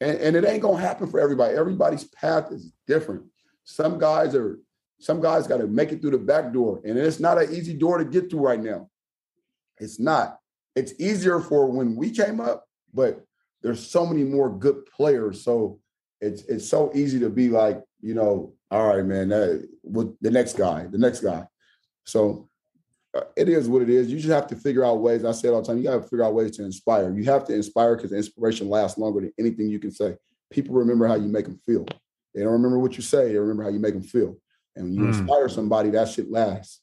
And, and it ain't gonna happen for everybody. Everybody's path is different. Some guys are, some guys got to make it through the back door. And it's not an easy door to get through right now. It's not. It's easier for when we came up, but there's so many more good players. So it's it's so easy to be like, you know, all right, man, that, with the next guy, the next guy. So it is what it is. You just have to figure out ways. I say it all the time. You got to figure out ways to inspire. You have to inspire because inspiration lasts longer than anything you can say. People remember how you make them feel. They don't remember what you say. They remember how you make them feel. And when you mm. inspire somebody, that shit lasts.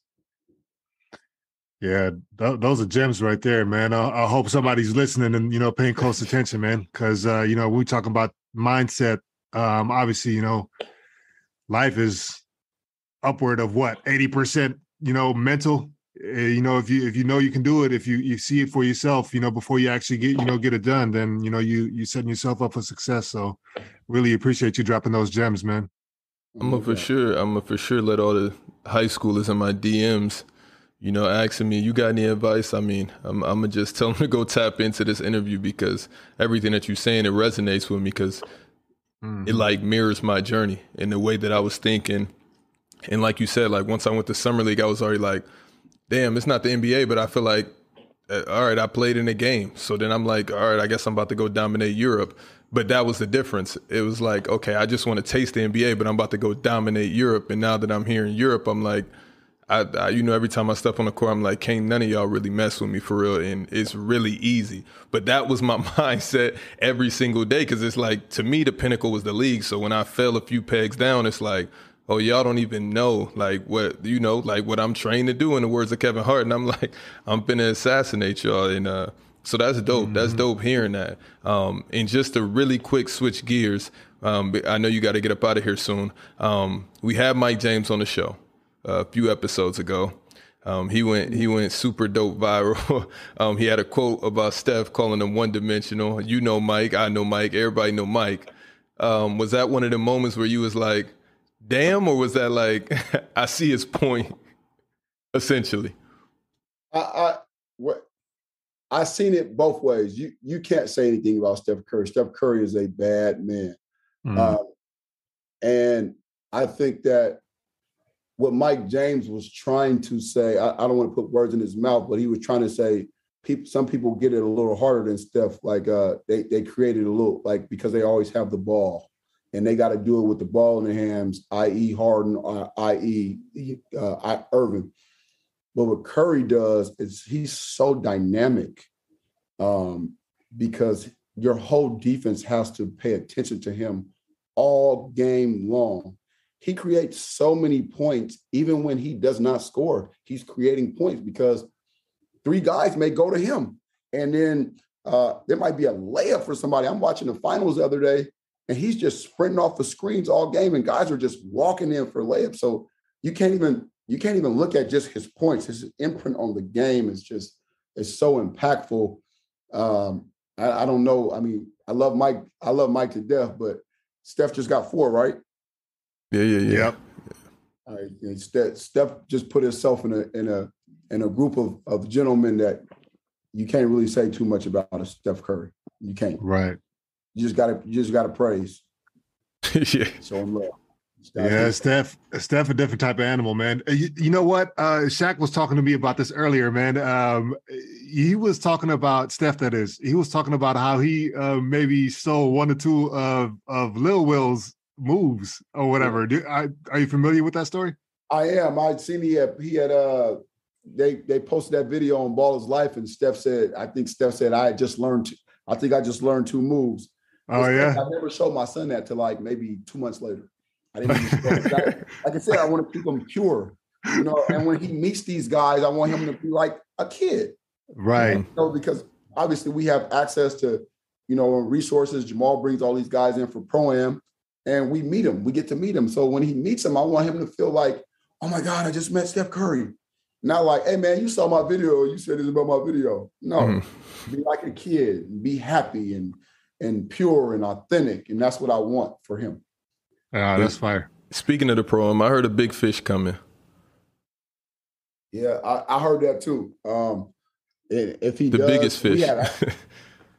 Yeah, th- those are gems right there, man. I-, I hope somebody's listening and you know paying close attention, man, because uh, you know we talking about mindset. Um, obviously, you know, life is upward of what eighty percent, you know, mental. Uh, you know, if you if you know you can do it, if you you see it for yourself, you know, before you actually get you know get it done, then you know you you setting yourself up for success. So, really appreciate you dropping those gems, man. I'm gonna for sure. I'm gonna for sure let all the high schoolers in my DMs you know, asking me, you got any advice? I mean, I'm, I'm gonna just tell them to go tap into this interview because everything that you're saying, it resonates with me because mm-hmm. it like mirrors my journey in the way that I was thinking. And like you said, like once I went to summer league, I was already like, damn, it's not the NBA, but I feel like, uh, all right, I played in a game. So then I'm like, all right, I guess I'm about to go dominate Europe. But that was the difference. It was like, okay, I just want to taste the NBA, but I'm about to go dominate Europe. And now that I'm here in Europe, I'm like, I, I, you know, every time I step on the court, I'm like, can't none of y'all really mess with me for real. And it's really easy. But that was my mindset every single day because it's like, to me, the pinnacle was the league. So when I fell a few pegs down, it's like, oh, y'all don't even know, like, what, you know, like what I'm trained to do in the words of Kevin Hart. And I'm like, I'm gonna assassinate y'all. And, uh, so that's dope. Mm-hmm. That's dope hearing that. Um, and just to really quick switch gears, um, I know you got to get up out of here soon. Um, we have Mike James on the show a few episodes ago. Um, he went he went super dope viral. um, he had a quote about Steph calling him one dimensional. You know Mike, I know Mike, everybody know Mike. Um, was that one of the moments where you was like, "Damn," or was that like, "I see his point"? Essentially, I, I what I seen it both ways. You you can't say anything about Steph Curry. Steph Curry is a bad man, mm. and I think that what Mike James was trying to say, I, I, don't want to put words in his mouth, but he was trying to say people some people get it a little harder than Steph. Like uh they they created a little like because they always have the ball and they got to do it with the ball in their hands, i.e. Harden, uh, i.e. Uh, Irving. But what Curry does is he's so dynamic um, because your whole defense has to pay attention to him all game long he creates so many points, even when he does not score. He's creating points because three guys may go to him. And then uh, there might be a layup for somebody. I'm watching the finals the other day, and he's just sprinting off the screens all game, and guys are just walking in for layups. So you can't even you can't even look at just his points. His imprint on the game is just is so impactful. Um, I, I don't know. I mean, I love Mike. I love Mike to death, but Steph just got four, right? Yeah, yeah, yeah. Yep. All right. Steph, Steph just put himself in a in a in a group of of gentlemen that you can't really say too much about a Steph Curry. You can't. Right. You just gotta you just gotta praise. yeah. Show him love. Yeah, Steph, Steph, a different type of animal, man. Uh, you, you, know what? Uh, Shaq was talking to me about this earlier, man. Um, he was talking about Steph. That is, he was talking about how he uh, maybe stole one or two of of Lil Will's moves or whatever. Do, I, are you familiar with that story? I am. I'd seen he had he had uh they they posted that video on Ballislife, and Steph said, I think Steph said I just learned. I think I just learned two moves. Oh yeah. I never showed my son that till like maybe two months later. I didn't. Even I, like I said, I want to keep him pure, you know. And when he meets these guys, I want him to be like a kid, right? You know, because obviously we have access to, you know, resources. Jamal brings all these guys in for pro am and we meet him. We get to meet him. So when he meets him, I want him to feel like, oh my God, I just met Steph Curry. Not like, hey man, you saw my video, you said this about my video. No, mm-hmm. be like a kid, be happy and and pure and authentic, and that's what I want for him. Ah, that's fire. Speaking of the program, I heard a big fish coming. Yeah, I, I heard that too. Um, if he the does, biggest fish, we, have,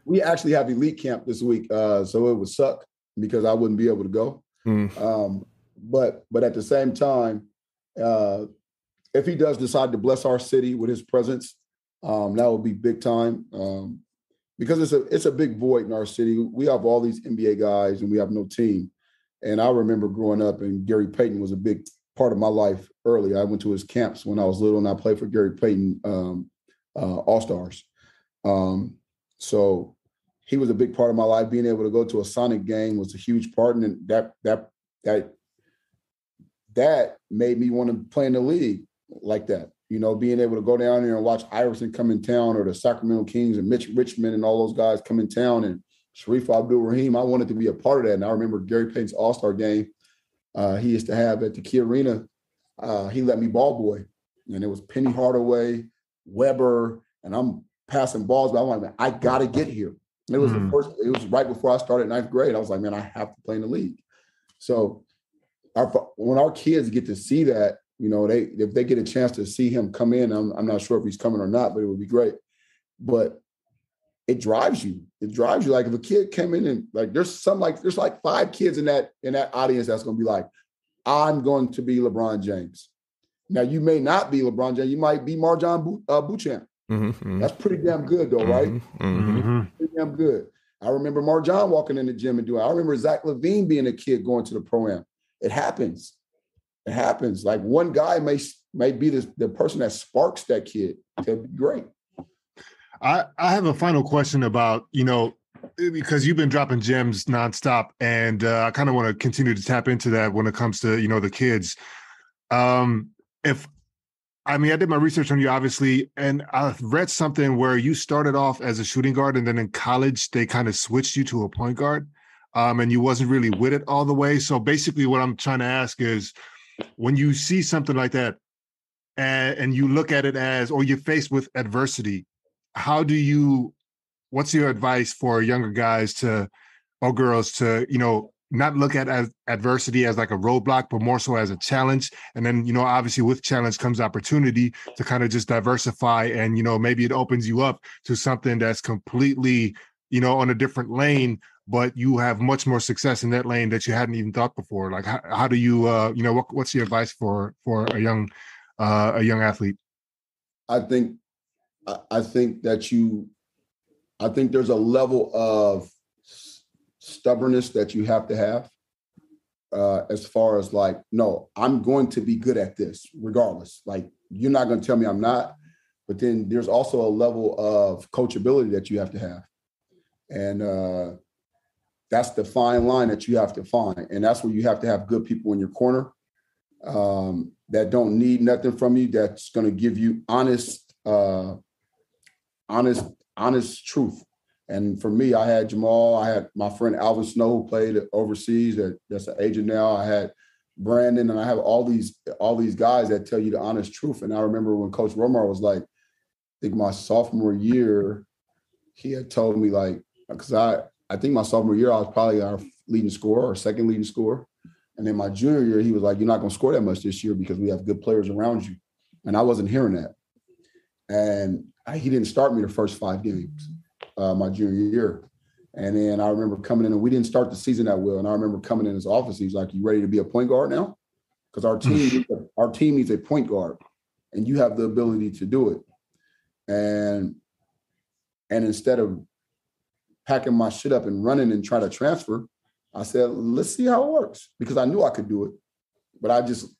we, actually have elite camp this week, uh, so it would suck because I wouldn't be able to go. Mm. Um, but but at the same time, uh, if he does decide to bless our city with his presence, um, that would be big time. Um, because it's a it's a big void in our city. We have all these NBA guys and we have no team. And I remember growing up, and Gary Payton was a big part of my life early. I went to his camps when I was little, and I played for Gary Payton um, uh, All Stars. Um, so he was a big part of my life. Being able to go to a Sonic game was a huge part, and that that that that made me want to play in the league like that. You know, being able to go down there and watch Iverson come in town, or the Sacramento Kings and Mitch Richmond and all those guys come in town, and Shareef Abdur-Rahim, I wanted to be a part of that, and I remember Gary Payton's All Star game. Uh, he used to have at the Key Arena. Uh, he let me ball boy, and it was Penny Hardaway, Webber, and I'm passing balls. But I'm like, man, I got to get here. it was mm. the hmm. first. It was right before I started ninth grade. I was like, man, I have to play in the league. So, our, when our kids get to see that, you know, they if they get a chance to see him come in, I'm, I'm not sure if he's coming or not, but it would be great. But it drives you. It drives you. Like if a kid came in and like there's some like there's like five kids in that in that audience that's gonna be like, I'm going to be LeBron James. Now you may not be LeBron James. You might be MarJon uh, Beauchamp. Mm-hmm, mm-hmm. That's pretty damn good though, right? Mm-hmm, mm-hmm. pretty damn good. I remember MarJon walking in the gym and doing. I remember Zach LaVine being a kid going to the pro am. It happens. It happens. Like one guy may may be the, the person that sparks that kid to be great. I, I have a final question about, you know, because you've been dropping gems nonstop, and uh, I kind of want to continue to tap into that when it comes to, you know, the kids. Um, if I mean, I did my research on you, obviously, and I read something where you started off as a shooting guard, and then in college they kind of switched you to a point guard, um, and you wasn't really with it all the way. So basically, what I'm trying to ask is, when you see something like that, and, and you look at it as, or you're faced with adversity, how do you what's your advice for younger guys to or girls to you know not look at as adversity as like a roadblock but more so as a challenge? And then you know obviously with challenge comes opportunity to kind of just diversify and you know maybe it opens you up to something that's completely you know on a different lane but you have much more success in that lane that you hadn't even thought before like how, how do you uh you know what, what's your advice for for a young uh a young athlete i think I think that you, I think there's a level of stubbornness that you have to have uh, as far as like, no, I'm going to be good at this regardless. Like, you're not going to tell me I'm not. But then there's also a level of coachability that you have to have. And uh, that's the fine line that you have to find. And that's where you have to have good people in your corner um, that don't need nothing from you, that's going to give you honest uh, honest, honest truth. And for me, I had Jamal, I had my friend Alvin Snow who played overseas, that, that's an agent now. I had Brandon, and I have all these all these guys that tell you the honest truth. And I remember when Coach Romar was like, I think my sophomore year, he had told me like, because I I think my sophomore year I was probably our leading scorer or second leading scorer. And then my junior year, he was like, You're not gonna score that much this year because we have good players around you. And I wasn't hearing that. And he didn't start me the first five games uh, my junior year. And then I remember coming in, and we didn't start the season that well. And I remember coming in his office. He's like, "You ready to be a point guard now? Because our team, our team needs a point guard, and you have the ability to do it." And and instead of packing my shit up and running and try to transfer, I said, "Let's see how it works," because I knew I could do it, but I just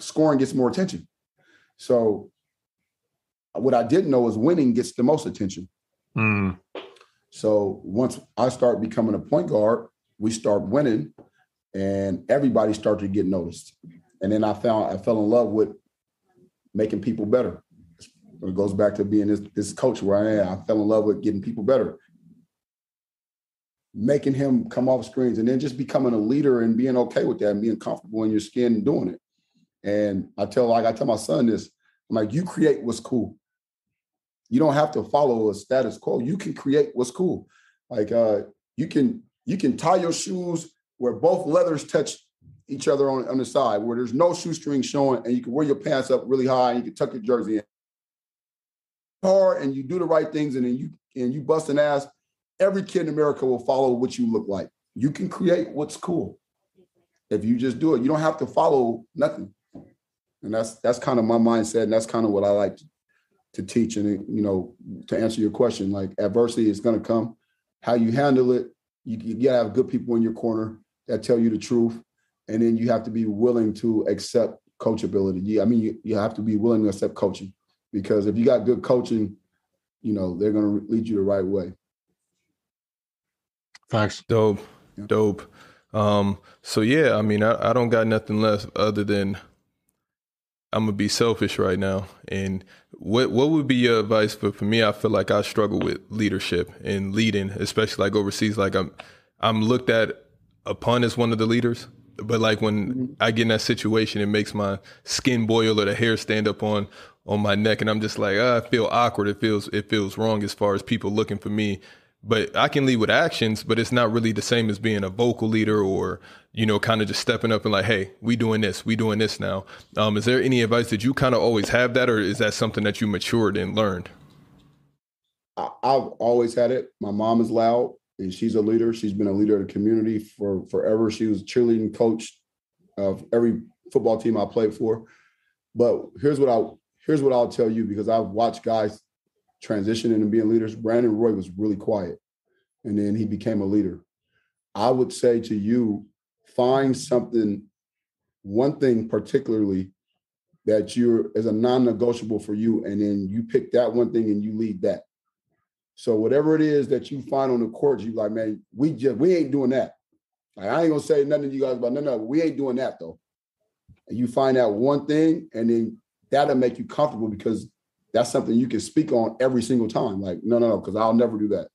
scoring gets more attention. So what I didn't know is winning gets the most attention. Mm. So once I start becoming a point guard, we start winning, and everybody started to get noticed. And then I found I fell in love with making people better. It goes back to being this, this coach where I am. I fell in love with getting people better, making him come off screens, and then just becoming a leader and being okay with that and being comfortable in your skin and doing it. And I tell like I tell my son this I'm like, you create what's cool. You don't have to follow a status quo. You can create what's cool. Like uh, you can you can tie your shoes where both leathers touch each other on, on the side, where there's no shoestring showing, and you can wear your pants up really high and you can tuck your jersey in. Hard and you do the right things, and then you and you bust an ass. Every kid in America will follow what you look like. You can create what's cool if you just do it. You don't have to follow nothing. And that's that's kind of my mindset, and that's kind of what I like to, to teach. And you know, to answer your question, like adversity is going to come. How you handle it, you, you gotta have good people in your corner that tell you the truth, and then you have to be willing to accept coachability. Yeah, I mean, you, you have to be willing to accept coaching because if you got good coaching, you know they're going to lead you the right way. Facts. Dope. Dope. Um, so yeah, I mean, I, I don't got nothing left other than I'm gonna be selfish right now. And what what would be your advice for for me? I feel like I struggle with leadership and leading, especially like overseas. Like I'm I'm looked at upon as one of the leaders. But like when mm-hmm. I get in that situation, it makes my skin boil or the hair stand up on on my neck, and I'm just like, oh, I feel awkward. It feels it feels wrong as far as people looking for me but I can lead with actions, but it's not really the same as being a vocal leader or, you know, kind of just stepping up and like, hey, we doing this, we doing this now. Um, is there any advice that you kind of always have that, or is that something that you matured and learned? I've always had it. My mom is loud and she's a leader. She's been a leader of the community for forever. She was cheerleading coach of every football team I played for. But here's what I here's what I'll tell you because I've watched guys transitioning and being leaders, Brandon Roy was really quiet. And then he became a leader. I would say to you, find something, one thing particularly that you're as a non-negotiable for you, and then you pick that one thing and you lead that. So whatever it is that you find on the court, you like, man, we just we ain't doing that. Like, I ain't gonna say nothing to you guys about no, no, we ain't doing that though. And you find that one thing, and then that'll make you comfortable because that's something you can speak on every single time. Like, no, no, no, because I'll never do that.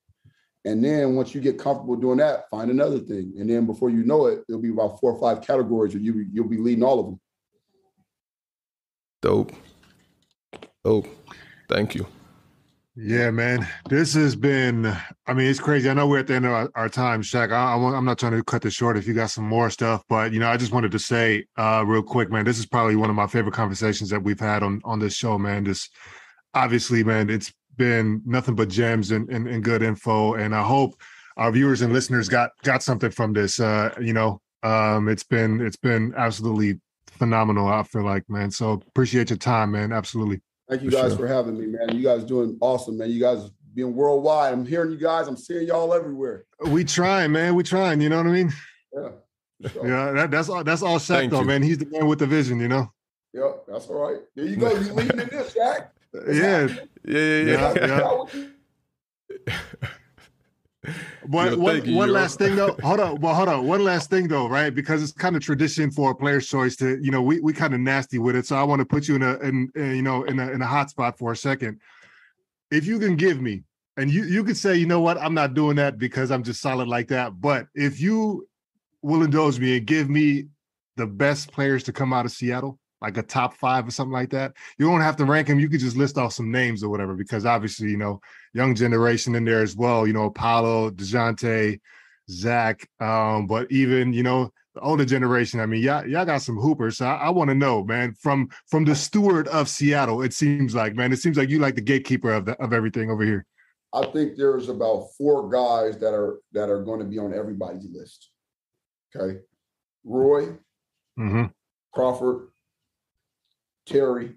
And then once you get comfortable doing that, find another thing. And then before you know it, it'll be about four or five categories and you you'll be leading all of them. Dope. Dope. Thank you. Yeah, man. This has been, I mean, it's crazy. I know we're at the end of our, our time, Shaq. I, am not trying to cut this short if you got some more stuff, but, you know, I just wanted to say uh, real quick, man, this is probably one of my favorite conversations that we've had on, on this show, man. Just obviously, man, it's been nothing but gems and, and, and good info. And I hope our viewers and listeners got got something from this. Uh, you know, um, it's been it's been absolutely phenomenal. I feel like, man. So appreciate your time, man. Absolutely. Thank you for guys sure. for having me, man. You guys doing awesome, man. You guys being worldwide. I'm hearing you guys. I'm seeing y'all everywhere. We trying, man. We trying. You know what I mean? Yeah. Sure. Yeah. That, that's all. That's all Shaq, though, you. man. He's the man with the vision. You know. Yep. That's all right. There you go. You leading in this, Shaq. Yeah. yeah. Yeah. Yeah. Yeah. One, Yo, one, one last thing though. Hold on. Well, hold on. One last thing though, right? Because it's kind of tradition for a player's choice to, you know, we we kind of nasty with it. So I want to put you in a in, in you know in a in a hot spot for a second. If you can give me, and you you could say, you know what, I'm not doing that because I'm just solid like that. But if you will indulge me and give me the best players to come out of Seattle, like a top five or something like that. You don't have to rank them. You could just list off some names or whatever, because obviously, you know, young generation in there as well. You know, Paolo, Dejounte, Zach, um, but even you know the older generation. I mean, y'all, y'all got some hoopers. So I, I want to know, man, from from the steward of Seattle. It seems like, man, it seems like you like the gatekeeper of the, of everything over here. I think there's about four guys that are that are going to be on everybody's list. Okay, Roy, mm-hmm. Crawford, Terry,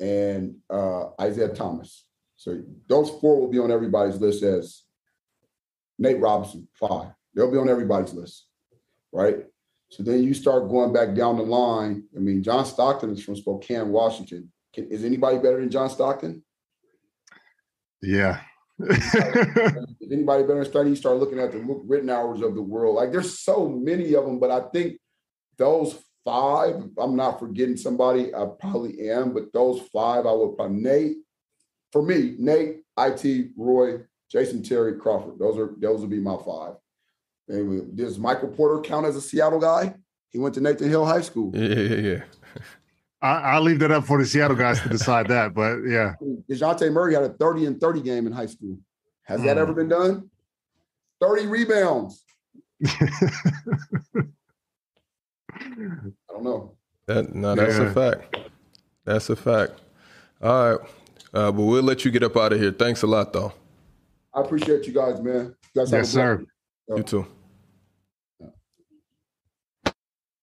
and uh, Isaiah Thomas. So those four will be on everybody's list as Nate Robinson, five. They'll be on everybody's list, right? So then you start going back down the line. I mean, John Stockton is from Spokane, Washington. Can, is anybody better than John Stockton? Yeah. is anybody better than Stockton? You start looking at the written hours of the world. Like there's so many of them, but I think those five, I'm not forgetting somebody, I probably am, but those five, I would probably Nate. For me, Nate, IT, Roy, Jason Terry, Crawford. Those are those would be my five. And does Michael Porter count as a Seattle guy? He went to Nathan Hale High School. Yeah, yeah, yeah. I, will leave that up for the Seattle guys to decide that. But yeah, Dejounte Murray had a 30 and 30 game in high school. Has mm. that ever been done? 30 rebounds. I don't know. That no, that's yeah. a fact. That's a fact. All right. Uh, but we'll let you get up out of here. Thanks a lot, though. I appreciate you guys, man. You guys yes, sir. You too.